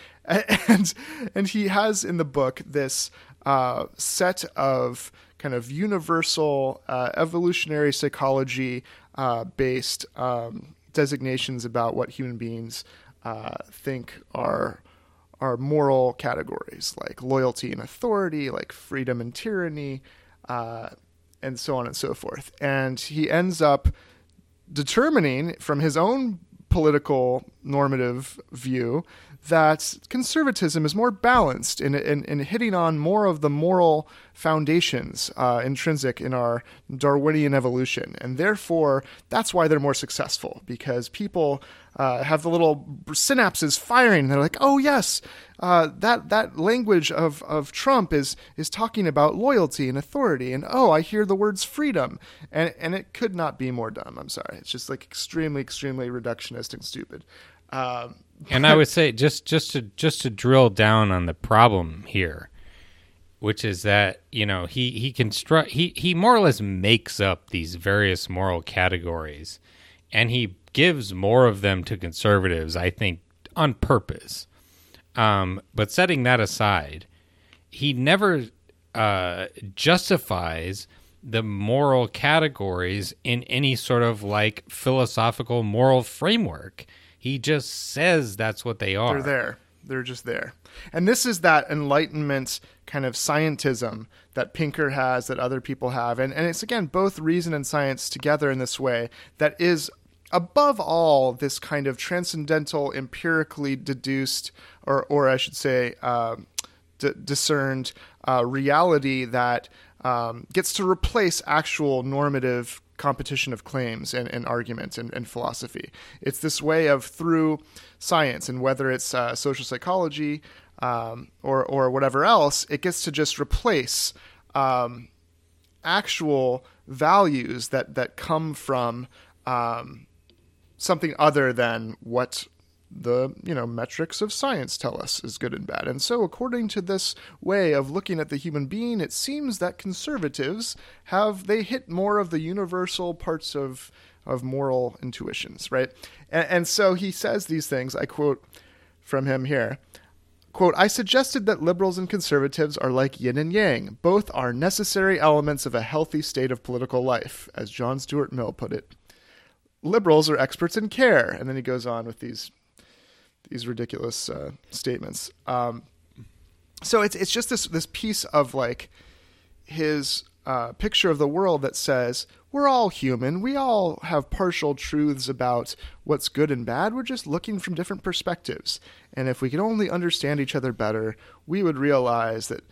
And and he has in the book this uh, set of kind of universal uh, evolutionary psychology uh, based um, designations about what human beings uh, think are are moral categories like loyalty and authority, like freedom and tyranny, uh, and so on and so forth. And he ends up determining from his own political normative view that conservatism is more balanced in, in, in hitting on more of the moral foundations uh, intrinsic in our Darwinian evolution. And therefore, that's why they're more successful because people uh, have the little synapses firing. They're like, oh, yes, uh, that, that language of, of Trump is, is talking about loyalty and authority. And oh, I hear the words freedom. And, and it could not be more dumb. I'm sorry. It's just like extremely, extremely reductionist and stupid. Um, <laughs> and I would say just just to just to drill down on the problem here, which is that you know he he construct he he more or less makes up these various moral categories, and he gives more of them to conservatives. I think on purpose. Um, but setting that aside, he never uh, justifies the moral categories in any sort of like philosophical moral framework. He just says that's what they are. They're there. They're just there. And this is that enlightenment kind of scientism that Pinker has, that other people have. And, and it's, again, both reason and science together in this way that is, above all, this kind of transcendental, empirically deduced, or, or I should say, uh, d- discerned uh, reality that um, gets to replace actual normative competition of claims and, and arguments and, and, philosophy. It's this way of through science and whether it's uh, social psychology um, or or whatever else, it gets to just replace um, actual values that that come from um, something other than what the you know metrics of science tell us is good and bad. And so according to this way of looking at the human being, it seems that conservatives have they hit more of the universal parts of of moral intuitions, right? And, and so he says these things. I quote from him here. Quote, I suggested that liberals and conservatives are like yin and yang. Both are necessary elements of a healthy state of political life, as John Stuart Mill put it. Liberals are experts in care. And then he goes on with these these ridiculous uh, statements. Um, so it's it's just this this piece of like his uh, picture of the world that says we're all human. We all have partial truths about what's good and bad. We're just looking from different perspectives. And if we could only understand each other better, we would realize that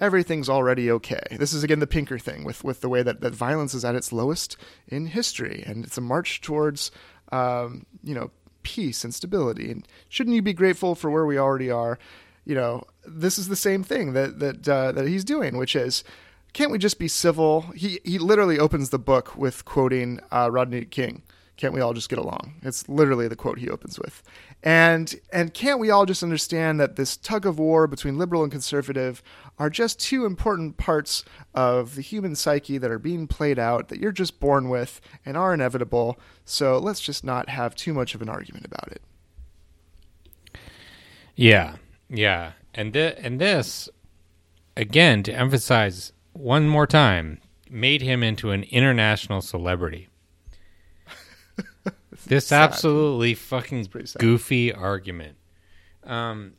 everything's already okay. This is again the Pinker thing with, with the way that, that violence is at its lowest in history. And it's a march towards, um, you know, peace and stability. And shouldn't you be grateful for where we already are? You know, this is the same thing that that uh, that he's doing, which is can't we just be civil? He he literally opens the book with quoting uh, Rodney King. Can't we all just get along? It's literally the quote he opens with. And and can't we all just understand that this tug of war between liberal and conservative are just two important parts of the human psyche that are being played out that you're just born with and are inevitable. So let's just not have too much of an argument about it. Yeah, yeah, and th- and this again to emphasize one more time made him into an international celebrity. This sad. absolutely fucking goofy argument. Um,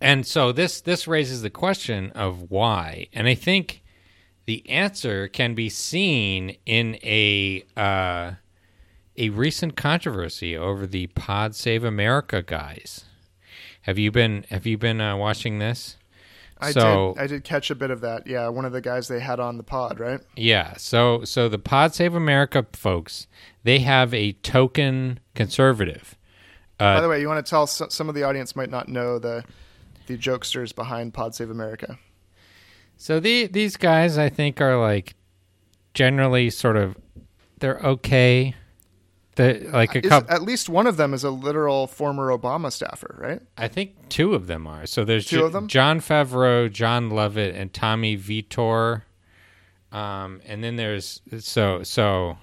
and so this this raises the question of why, and I think the answer can be seen in a uh, a recent controversy over the Pod Save America guys. Have you been Have you been uh, watching this? I So- did I did catch a bit of that. Yeah, one of the guys they had on the pod, right? Yeah. So so the Pod Save America folks, they have a token conservative. By Uh, the way, you want to tell some of the audience might not know the the jokesters behind Pod Save America. so the these guys, I think, are like generally sort of they're okay. Like a Is- couple. at least one of them is a literal former Obama staffer, right? I think two of them are. So there's Two Jo- of them? Jon Favreau, Jon Lovett, and Tommy Vietor. Um, and then there's so so.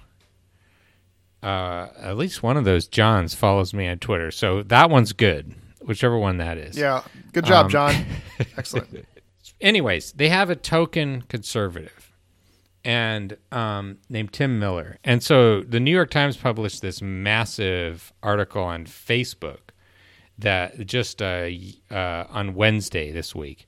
Uh, at least one of those Johns follows me on Twitter, so that one's good. Whichever one that is. Yeah. Good job, Um, John. <laughs> Excellent. anyways, they have a token conservative and um, named Tim Miller. And so the New York Times published this massive article on Facebook that just uh, uh, on Wednesday this week.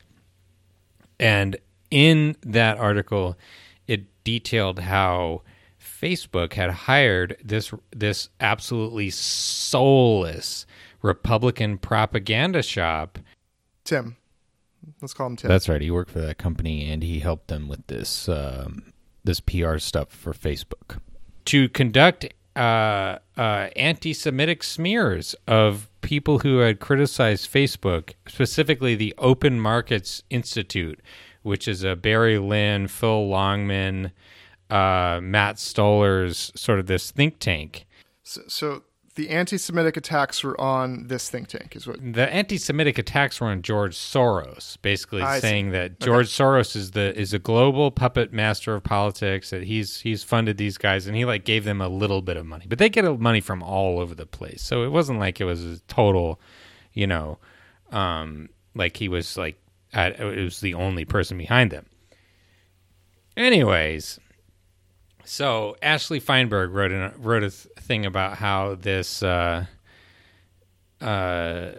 And in that article, it detailed how Facebook had hired this this absolutely soulless Republican propaganda shop Tim. Let's call him Tim. That's right. He worked for that company, and he helped them with this um, this PR stuff for Facebook to conduct uh, uh, anti-Semitic smears of people who had criticized Facebook, specifically the Open Markets Institute, which is a Barry Lynn, Phil Longman, uh, Matt Stoller's sort of this think tank. so, so the anti-Semitic attacks were on this think tank, is what? the anti-Semitic attacks were on George Soros, basically I see. saying that George Soros is the is a global puppet master of politics. That he's he's funded these guys, and he like gave them a little bit of money, but they get money from all over the place. So it wasn't like it was a total, you know, um, like he was like at, it was the only person behind them. Anyways, so Ashley Feinberg wrote a wrote a thing about how this. Uh, uh,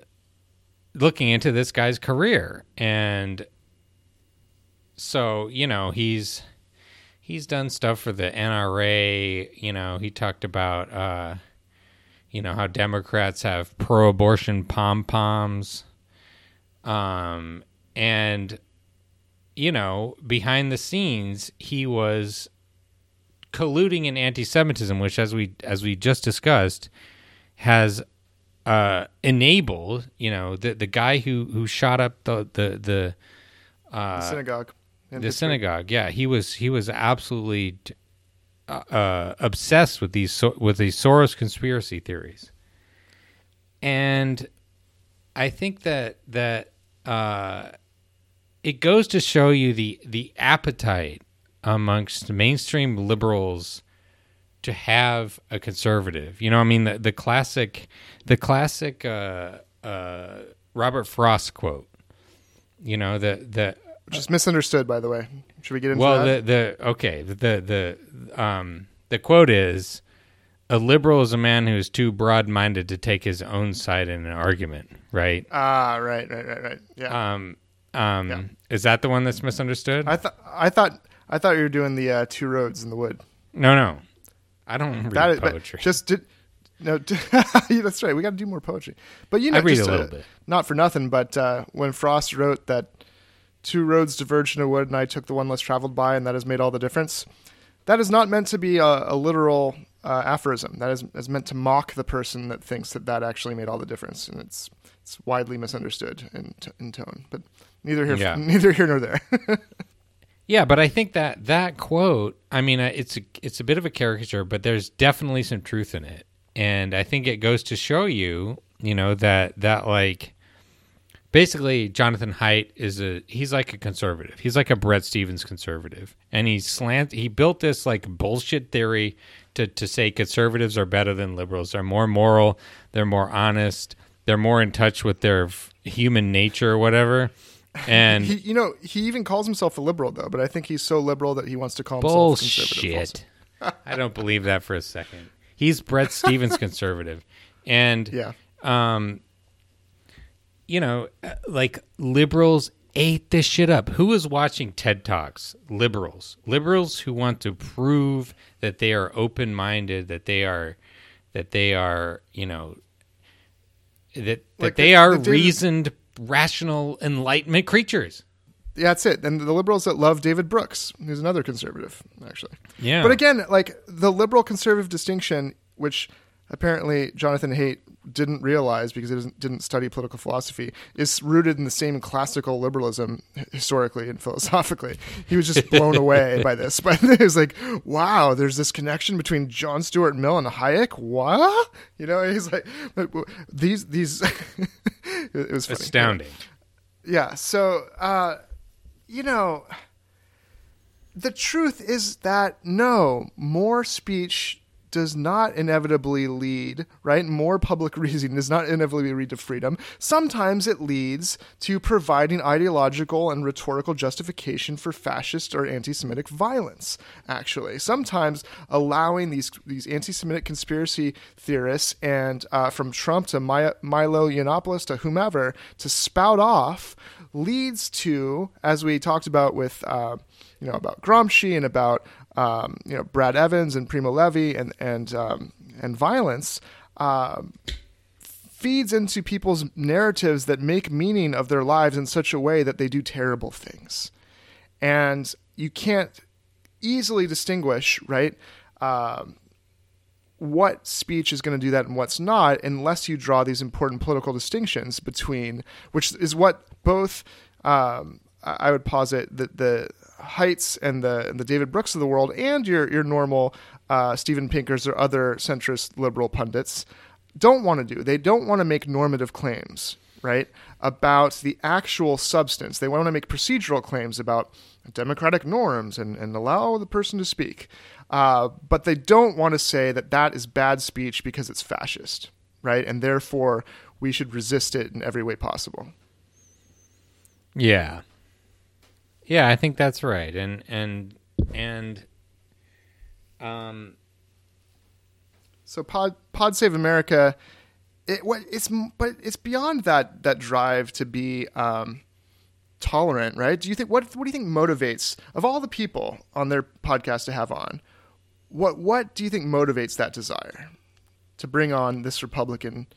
looking into this guy's career and so you know he's he's done stuff for the NRA you know he talked about uh you know how democrats have pro-abortion pom-poms um and you know behind the scenes he was colluding in anti-semitism which as we as we just discussed has uh, enabled, you know, the the guy who who shot up the the the The synagogue. the Pittsburgh. synagogue. Yeah, he was he was absolutely uh, uh, obsessed with these with these Soros conspiracy theories, and I think that that uh, it goes to show you the the appetite amongst mainstream liberals to have a conservative. You know, I mean the the classic the classic uh, uh, Robert Frost quote. You know the the Which is misunderstood, by the way. Should we get into that? well that? the the okay the the um the quote is a liberal is a man who is too broad-minded to take his own side in an argument, right? ah, right, right, right, right. Yeah. Um um Yeah. is that the one that's misunderstood? I thought I thought I thought you were doing the uh, two roads in the wood. no, no. I don't read That is, poetry. just did. No, <laughs> yeah, that's right. We got to do more poetry. But you know, I read just, a little uh, bit. Not for nothing, but uh, when Frost wrote that two roads diverged in a wood, and I took the one less traveled by, and that has made all the difference. That is not meant to be a, a literal uh, aphorism that is, is meant to mock the person that thinks that that actually made all the difference, and it's it's widely misunderstood in t- in tone. But neither here Yeah. <laughs> neither here nor there. <laughs> Yeah, but I think that that quote, I mean, uh, it's a, it's a bit of a caricature, but there's definitely some truth in it. And I think it goes to show you, you know, that that like basically Jonathan Haidt is a he's like a conservative. He's like a Bret Stephens conservative. And he slant he built this like bullshit theory to to say conservatives are better than liberals. They're more moral, they're more honest, they're more in touch with their human nature or whatever. And he, you know, he even calls himself a liberal though, but I think he's so liberal that he wants to call himself a conservative. Bullshit. <laughs> I don't believe that for a second. He's Bret Stephens conservative. And <laughs> Yeah. um you know, uh, like liberals ate this shit up. Who is watching TED Talks? Liberals. Liberals who want to prove that they are open-minded, that they are that they are, you know, that that Like they the- are the reasoned, rational, enlightenment creatures. Yeah, that's it. And the liberals that love David Brooks, who's another conservative, actually. Yeah. But again, like the liberal conservative distinction, which apparently Jonathan Haidt didn't realize because he didn't study political philosophy, is rooted in the same classical liberalism historically and philosophically. He was just <laughs> blown away by this. But <laughs> it was like, wow, there's this connection between John Stuart Mill and Hayek. What? You know, he's like, these these. <laughs> it was funny. Astounding. Yeah. So, uh, you know, the truth is that no, more speech does not inevitably lead, right? More public <laughs> reasoning does not inevitably lead to freedom. Sometimes it leads to providing ideological and rhetorical justification for fascist or anti-Semitic violence. Actually, sometimes allowing these these anti-Semitic conspiracy theorists and uh, from Trump to Milo Yiannopoulos to whomever to spout off leads to, as we talked about with, uh, you know, about Gramsci and about, um, you know, Brad Evans and Primo Levi and and um, and violence, um, feeds into people's narratives that make meaning of their lives in such a way that they do terrible things, and you can't easily distinguish, right? Um, what speech is going to do that and what's not unless you draw these important political distinctions between which is what both um, I would posit that the Haidts and the and the David Brooks of the world and your your normal uh, Pinkers or other centrist liberal pundits don't want to do. They don't want to make normative claims, right, about the actual substance. They want to make procedural claims about democratic norms and, and allow the person to speak. Uh, but they don't want to say that that is bad speech because it's fascist, right? And therefore, we should resist it in every way possible. Yeah. Yeah, I think that's right. And and and um So Pod Pod Save America, it what it's but it's beyond that that drive to be um, tolerant, right? Do you think what what do you think motivates of all the people on their podcast to have on? What what do you think motivates that desire to bring on this Republican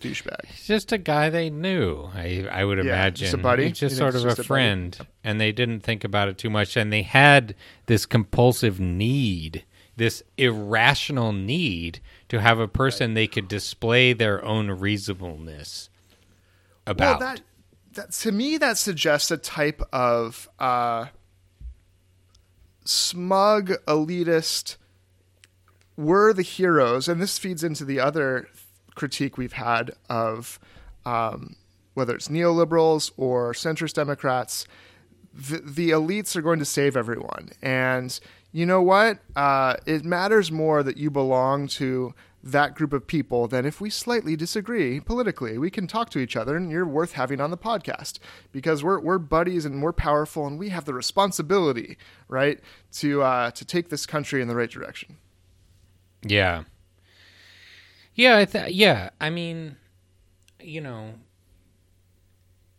douchebag? he's just a guy they knew. I I would Yeah, imagine. just a buddy? He's just sort of just a a buddy? friend and they didn't think about it too much and they had this compulsive need, this irrational need to have a person they could display their own reasonableness about. Well, that that to me that suggests a type of uh, smug elitist. We're the heroes, and this feeds into the other critique we've had of um, whether it's neoliberals or centrist Democrats. The, the elites are going to save everyone, and you know what? Uh, it matters more that you belong to that group of people than if we slightly disagree politically. We can talk to each other, and you're worth having on the podcast because we're we're buddies and we're powerful, and we have the responsibility, right, to uh, to take this country in the right direction. Yeah. Yeah, I th- yeah. I mean, you know,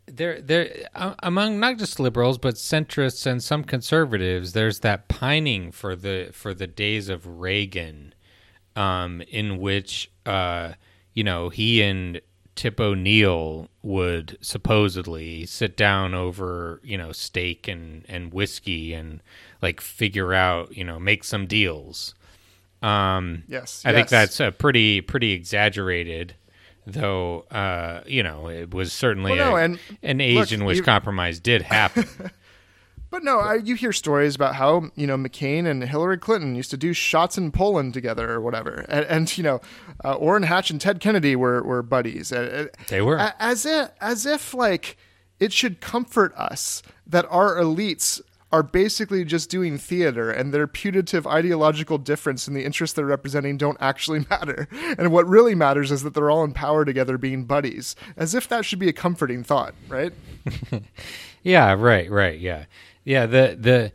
there there uh, among not just liberals but centrists and some conservatives, there's that pining for the for the days of Reagan, um, in which uh, you know he and Tip O'Neill would supposedly sit down over you know steak and and whiskey and like figure out you know make some deals Um, Yes, I think that's a pretty pretty exaggerated, though. Uh, you know, it was certainly Well, no, a- and an age look, in which you- compromise did happen. <laughs> But no, I, you hear stories about how you know McCain and Hillary Clinton used to do shots in Poland together or whatever, and, and you know, uh, Orrin Hatch and Ted Kennedy were were buddies. They were. as if as if like it should comfort us that our elites are basically just doing theater and their putative ideological difference in the interests they're representing don't actually <laughs> matter. And what really matters is that they're all in power together being buddies. As if that should be a comforting thought, right? <laughs> Yeah, right, right, yeah, yeah. The the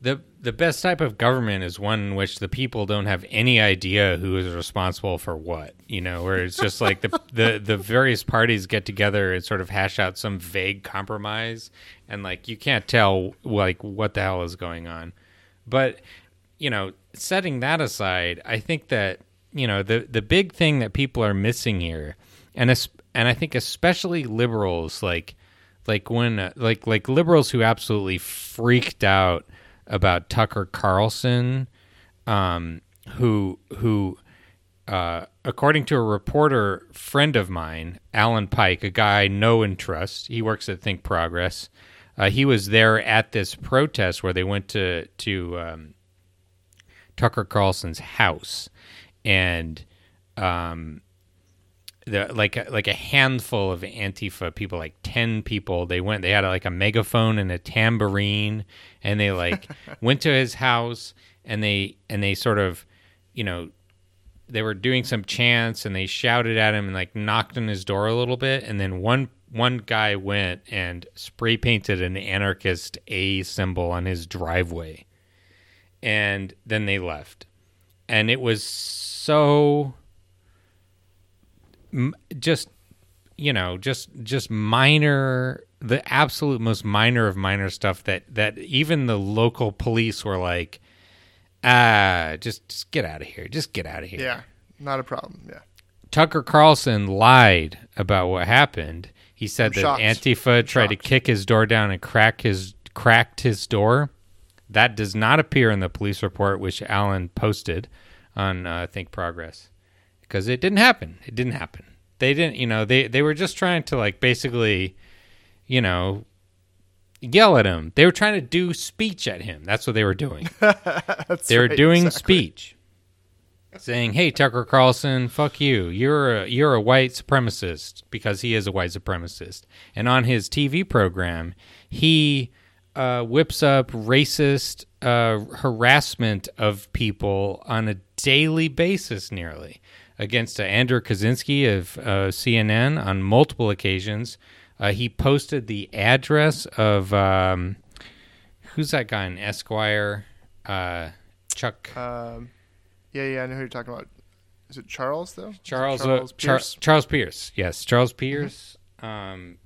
the the best type of government is one in which the people don't have any idea who is responsible for what. You know, where it's just like the <laughs> the the various parties get together and sort of hash out some vague compromise, and like you can't tell like what the hell is going on. But you know, setting that aside, I think that you know the the big thing that people are missing here, and and I think especially liberals like like when like like liberals who absolutely freaked out about Tucker Carlson, um, who who uh, according to a reporter friend of mine, Alan Pyke, a guy I know and trust, he works at Think Progress. Uh, he was there at this protest where they went to to um, Tucker Carlson's house, and um, the like a, like a handful of Antifa people, like ten people. They went. They had like a megaphone and a tambourine, and they like <laughs> went to his house, and they and they sort of, you know, they were doing some chants, and they shouted at him and like knocked on his door a little bit, and then one one guy went and spray painted an anarchist A symbol on his driveway, and then they left, and it was so just you know just just minor the absolute most minor of minor stuff that that even the local police were like ah just just get out of here just get out of here Yeah, not a problem. Yeah. Tucker Carlson lied about what happened. He said I'm that shocked. Antifa tried to kick his door down and crack his cracked his door. That does not appear in the police report, which Alan posted on uh, Think Progress, because it didn't happen. It didn't happen. They didn't. You know, they they were just trying to like basically, you know, yell at him. They were trying to do speech at him. That's what they were doing. <laughs> they were right, doing exactly. speech, saying, "Hey, Tucker Carlson, fuck you. You're a, you're a white supremacist because he is a white supremacist." And on his TV program, he uh, whips up racist uh, harassment of people on a daily basis, nearly against uh, Andrew Kaczynski of uh, CNN on multiple occasions. Uh, he posted the address of um, who's that guy in Esquire? Uh, Chuck Um, yeah, yeah, I know who you're talking about. Is it Charles though? Charles Charles uh, Pierce. Mm-hmm. Charles Pierce. Yes, Charles Pierce. Um,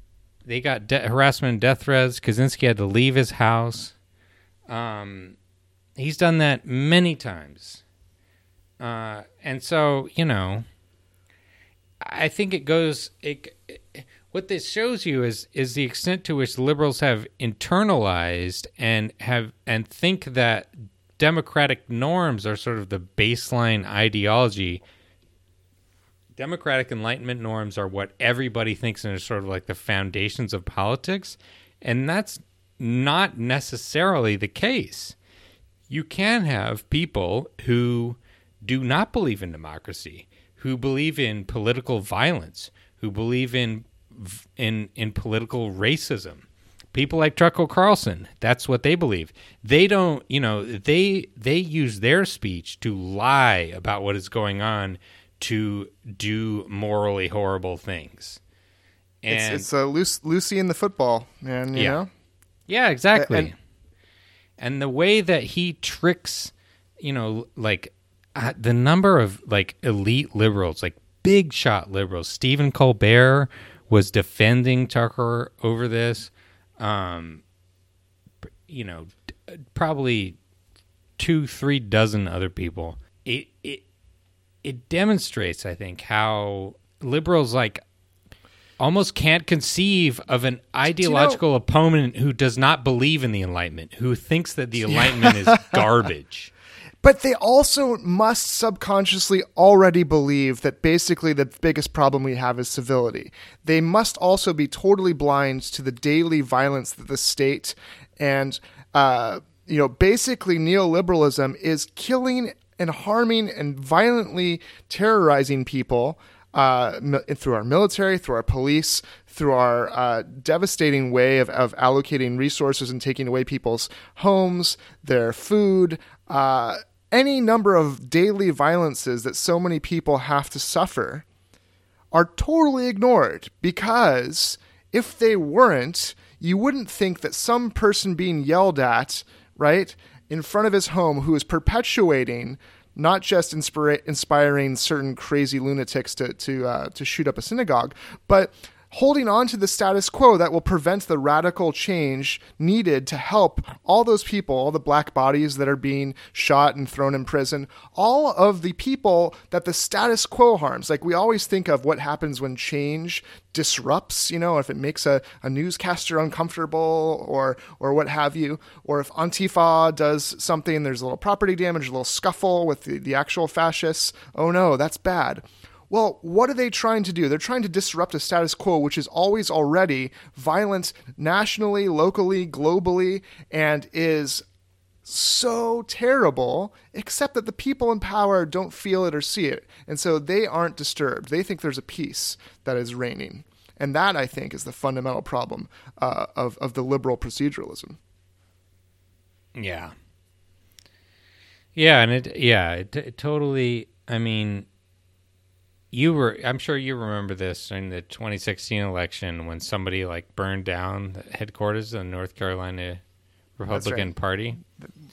they got de- harassment and death threats. Kaczynski had to leave his house. Um, he's done that many times. Uh, and so you know, I think it goes. It, what this shows you is is the extent to which liberals have internalized and have and think that democratic norms are sort of the baseline ideology. Democratic enlightenment norms are what everybody thinks and are sort of like the foundations of politics and that's not necessarily the case. You can have people who do not believe in democracy who believe in political violence who believe in in in political racism people like Tucker Carlson that's what they believe they don't you know they they use their speech to lie about what is going on to do morally horrible things and It's, it's uh, Lucy, Lucy in the football, man. You Yeah. know, yeah, exactly. And- And, the way that he tricks, you know, like uh, the number of like elite liberals, like big shot liberals. Stephen Colbert was defending Tucker over this. Um, you know, d- probably two, three dozen other people. It it it demonstrates, I think, how liberals like almost can't conceive of an ideological opponent who does not believe in the enlightenment who thinks that the <laughs> enlightenment is garbage But they also must subconsciously already believe that basically the biggest problem we have is civility. They must also be totally blind to the daily violence that the state and, uh, you know, basically neoliberalism is killing and harming and violently terrorizing people uh, through our military, through our police, through our uh, devastating way of, of allocating resources and taking away people's homes, their food, uh, any number of daily violences that so many people have to suffer are totally ignored because if they weren't, you wouldn't think that some person being yelled at, right, in front of his home who is perpetuating not just inspira- inspiring certain crazy lunatics to to uh, to shoot up a synagogue, but holding on to the status quo that will prevent the radical change needed to help all those people, all the black bodies that are being shot and thrown in prison, all of the people that the status quo harms. Like we always think of what happens when change disrupts, you know, if it makes a, a newscaster uncomfortable or or what have you, or if Antifa does something, there's a little property damage, a little scuffle with the, the actual fascists. Oh no, that's bad. Well, what are they trying to do? They're trying to disrupt a status quo which is always already violent nationally, locally, globally, and is so terrible, except that the people in power don't feel it or see it. And so they aren't disturbed. They think there's a peace that is reigning. And that, I think, is the fundamental problem uh, of, of the liberal proceduralism. Yeah. Yeah, and it, yeah, it, it totally, I mean, you were i'm sure you remember this in the 2016 election when somebody like burned down the headquarters of the north carolina republican right. party.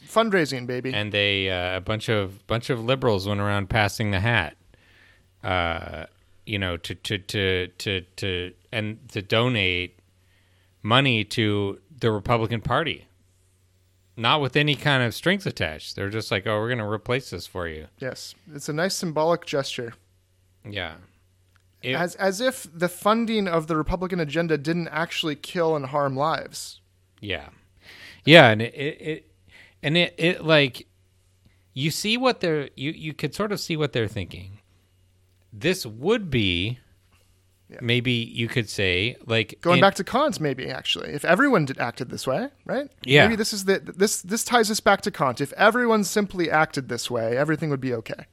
Fundraising baby. And they uh, a bunch of bunch of liberals went around passing the hat uh, you know to to to to to and to donate money to the republican party. Not with any kind of strings attached. They're just like oh we're going to replace this for you. Yes. It's a nice symbolic gesture yeah. It, as as if the funding of the Republican agenda didn't actually kill and harm lives. Yeah. Yeah, and it, it, it and it, it like you see what they're you you could sort of see what they're thinking. This would be yeah. maybe you could say like going in, back to Kant maybe actually if everyone did acted this way right yeah maybe this is the this this ties us back to Kant if everyone simply acted this way everything would be okay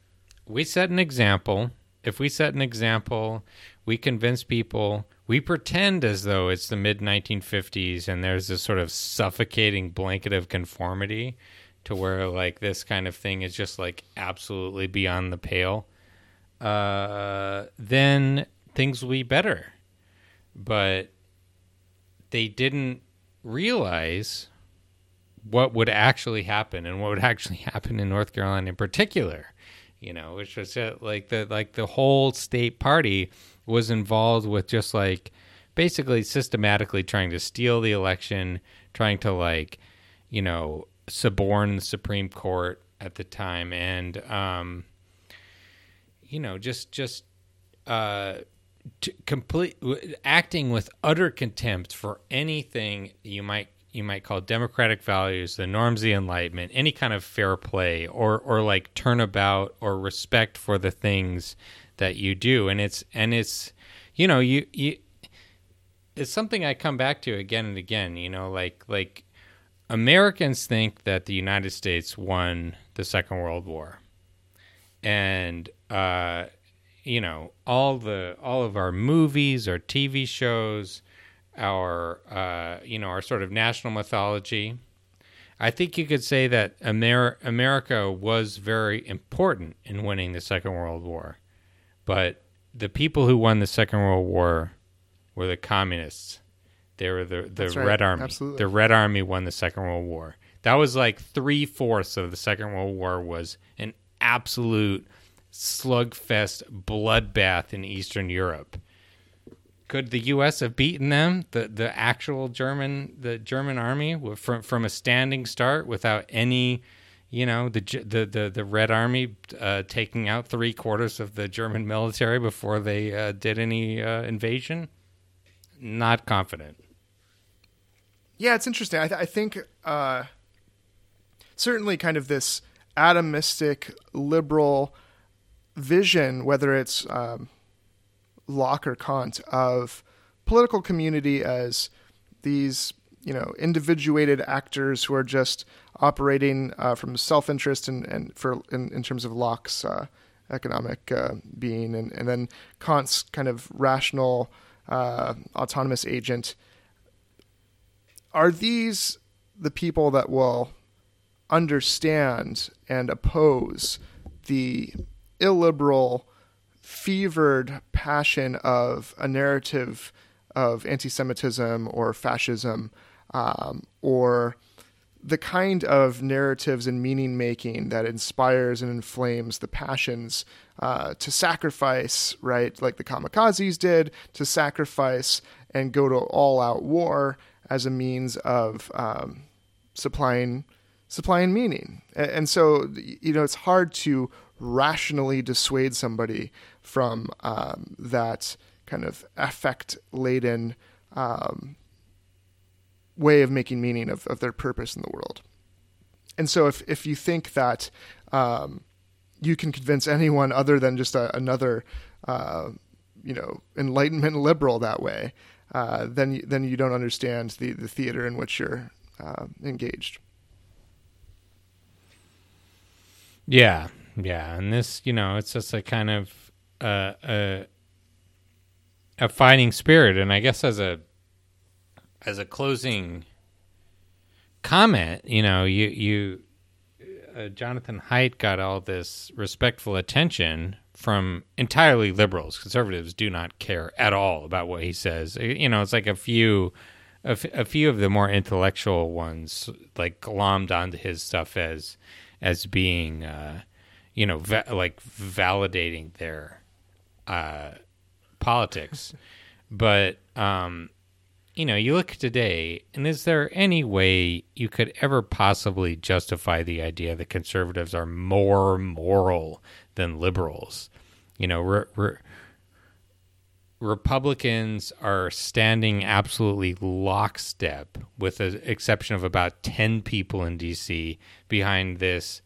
we set an example if we set an example, we convince people, we pretend as though it's the mid 1950s and there's this sort of suffocating blanket of conformity to where like this kind of thing is just like absolutely beyond the pale, uh, then things will be better. But they didn't realize what would actually happen and what would actually <laughs> happen in North Carolina in particular you know, which was uh, like the like the whole state party was involved with just like basically systematically trying to steal the election, trying to like, you know, suborn the Supreme Court at the time, and um, you know, just just uh, complete acting with utter contempt for anything you might you might call democratic values, the norms of the Enlightenment, any kind of fair play or or like turnabout or respect for the things that you do. And it's and it's you know, you you it's something I come back to again and again, you know, like like Americans think that the United States won the Second World War. And uh you know, all the all of our movies, our TV shows, our uh, you know our sort of national mythology. I think you could say that Amer- America was very important in winning the Second World War, but the people who won the Second World War were the communists. They were the the right. Red Army. Absolutely. The Red Army won the Second World War. That was like three fourths of the Second World War was an absolute slugfest bloodbath in Eastern Europe could the U.S. have beaten them, the the actual German the German army from from a standing start without any, you know, the the the, the Red Army uh, taking out three quarters of the German military before they uh, did any uh, invasion? Not confident. Yeah, it's interesting. I, th- I think uh, certainly kind of this atomistic liberal vision, whether it's um, Locke or Kant, of political community as these you know individuated actors who are just operating uh, from self-interest and, and for in, in terms of Locke's uh, economic uh, being, and, and then Kant's kind of rational uh, autonomous agent. Are these the people that will understand and oppose the illiberal, fevered passion of a narrative of anti Semitism or fascism um, or the kind of narratives and meaning making that inspires and inflames the passions uh, to sacrifice, right, like the kamikazes did, to sacrifice and go to all out war as a means of um, supplying supplying meaning. And, and so, you know, it's hard to rationally dissuade somebody from um, that kind of affect laden um, way of making meaning of, of their purpose in the world. And so, if, if you think that um, you can convince anyone other than just a, another, uh, you know, enlightenment liberal that way, uh, then you, then you don't understand the, the theater in which you're uh, engaged. Yeah, yeah, and this, you know, it's just a kind of uh, a a fighting spirit, and I guess as a as a closing comment, you know, you you uh, Jonathan Haidt got all this respectful attention from entirely liberals. Conservatives do not care at all about what he says. You know, it's like a few a, f- a few of the more intellectual ones like glommed onto his stuff as as being uh, you know va- like validating their uh, politics <laughs> but um, you know you look today and is there any way you could ever possibly justify the idea that conservatives are more moral than liberals you know we're Republicans are standing absolutely lockstep, with the exception of about 10 people in D.C., behind this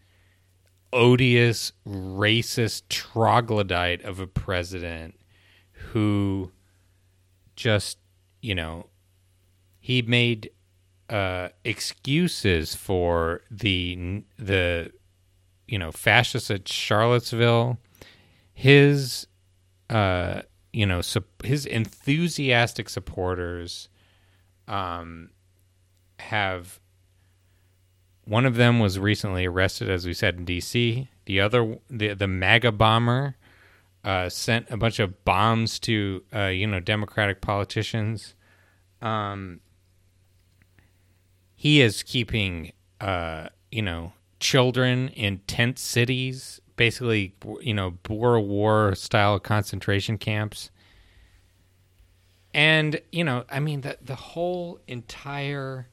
odious, racist troglodyte of a president who just, you know, he made uh, excuses for the the you know fascists at Charlottesville. His uh, you know, his enthusiastic supporters um, have. One of them was recently arrested, as we said in D.C. The other, the the MAGA bomber, uh, sent a bunch of bombs to uh, you know Democratic politicians. Um, he is keeping uh, you know children in tent cities basically you know Boer War style concentration camps. And you know, I mean the the whole entire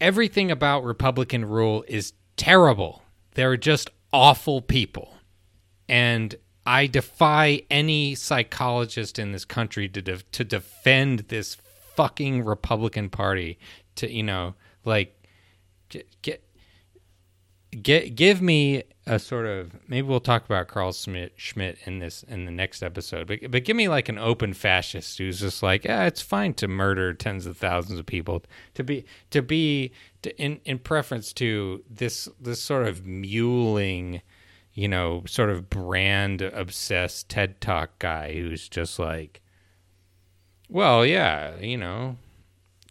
everything about Republican rule is terrible. They're just awful people. And I defy any psychologist in this country to de- to defend this fucking Republican Party to you know like get get give me a sort of maybe we'll talk about Carl Schmitt, Schmitt in this in the next episode, but but give me like an open fascist who's just like, yeah, it's fine to murder tens of thousands of people to be to be to, in in preference to this this sort of muling, you know, sort of brand obsessed TED Talk guy who's just like, well, yeah, you know,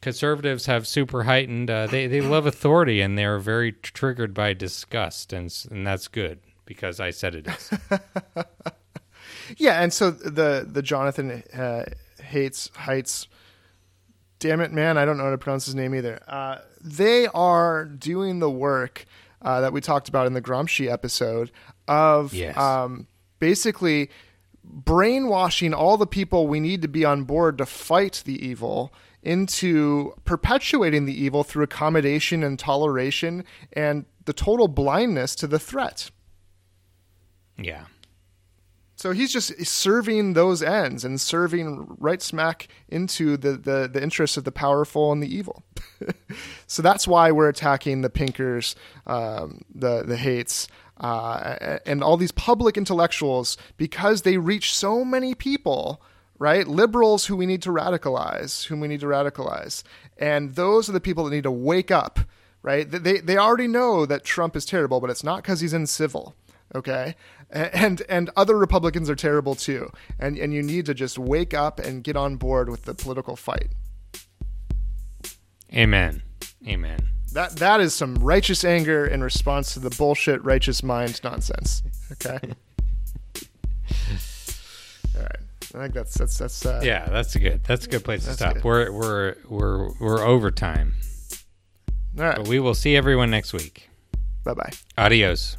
conservatives have super heightened. Uh, they they love authority and they're very triggered by disgust, and and that's good because I said it is. <laughs> yeah, and so the the Jonathan uh, hates heights. Damn it, man! I don't know how to pronounce his name either. Uh, they are doing the work uh, that we talked about in the Gramsci episode of yes. um, basically brainwashing all the people we need to be on board to fight the evil into perpetuating the evil through accommodation and toleration and the total blindness to the threat. Yeah. So he's just serving those ends and serving right smack into the, the, the interests of the powerful and the evil. <laughs> so that's why we're attacking the pinkers, um, the the Haidts, uh, and all these public intellectuals because they reach so many people right? Liberals who we need to radicalize, whom we need to radicalize. And those are the people that need to wake up, right? They, they already know that Trump is terrible, but it's not because he's incivil, okay? And, and other Republicans are terrible too. And, and you need to just wake up and get on board with the political fight. Amen. Amen. That, that is some righteous anger in response to the bullshit righteous mind nonsense. Okay. <laughs> All right. I think that's that's that's. Uh, Yeah, that's a good. That's a good place to stop. good. We're we're we're we're over time, All right. but we will see everyone next week. Bye bye. Adios.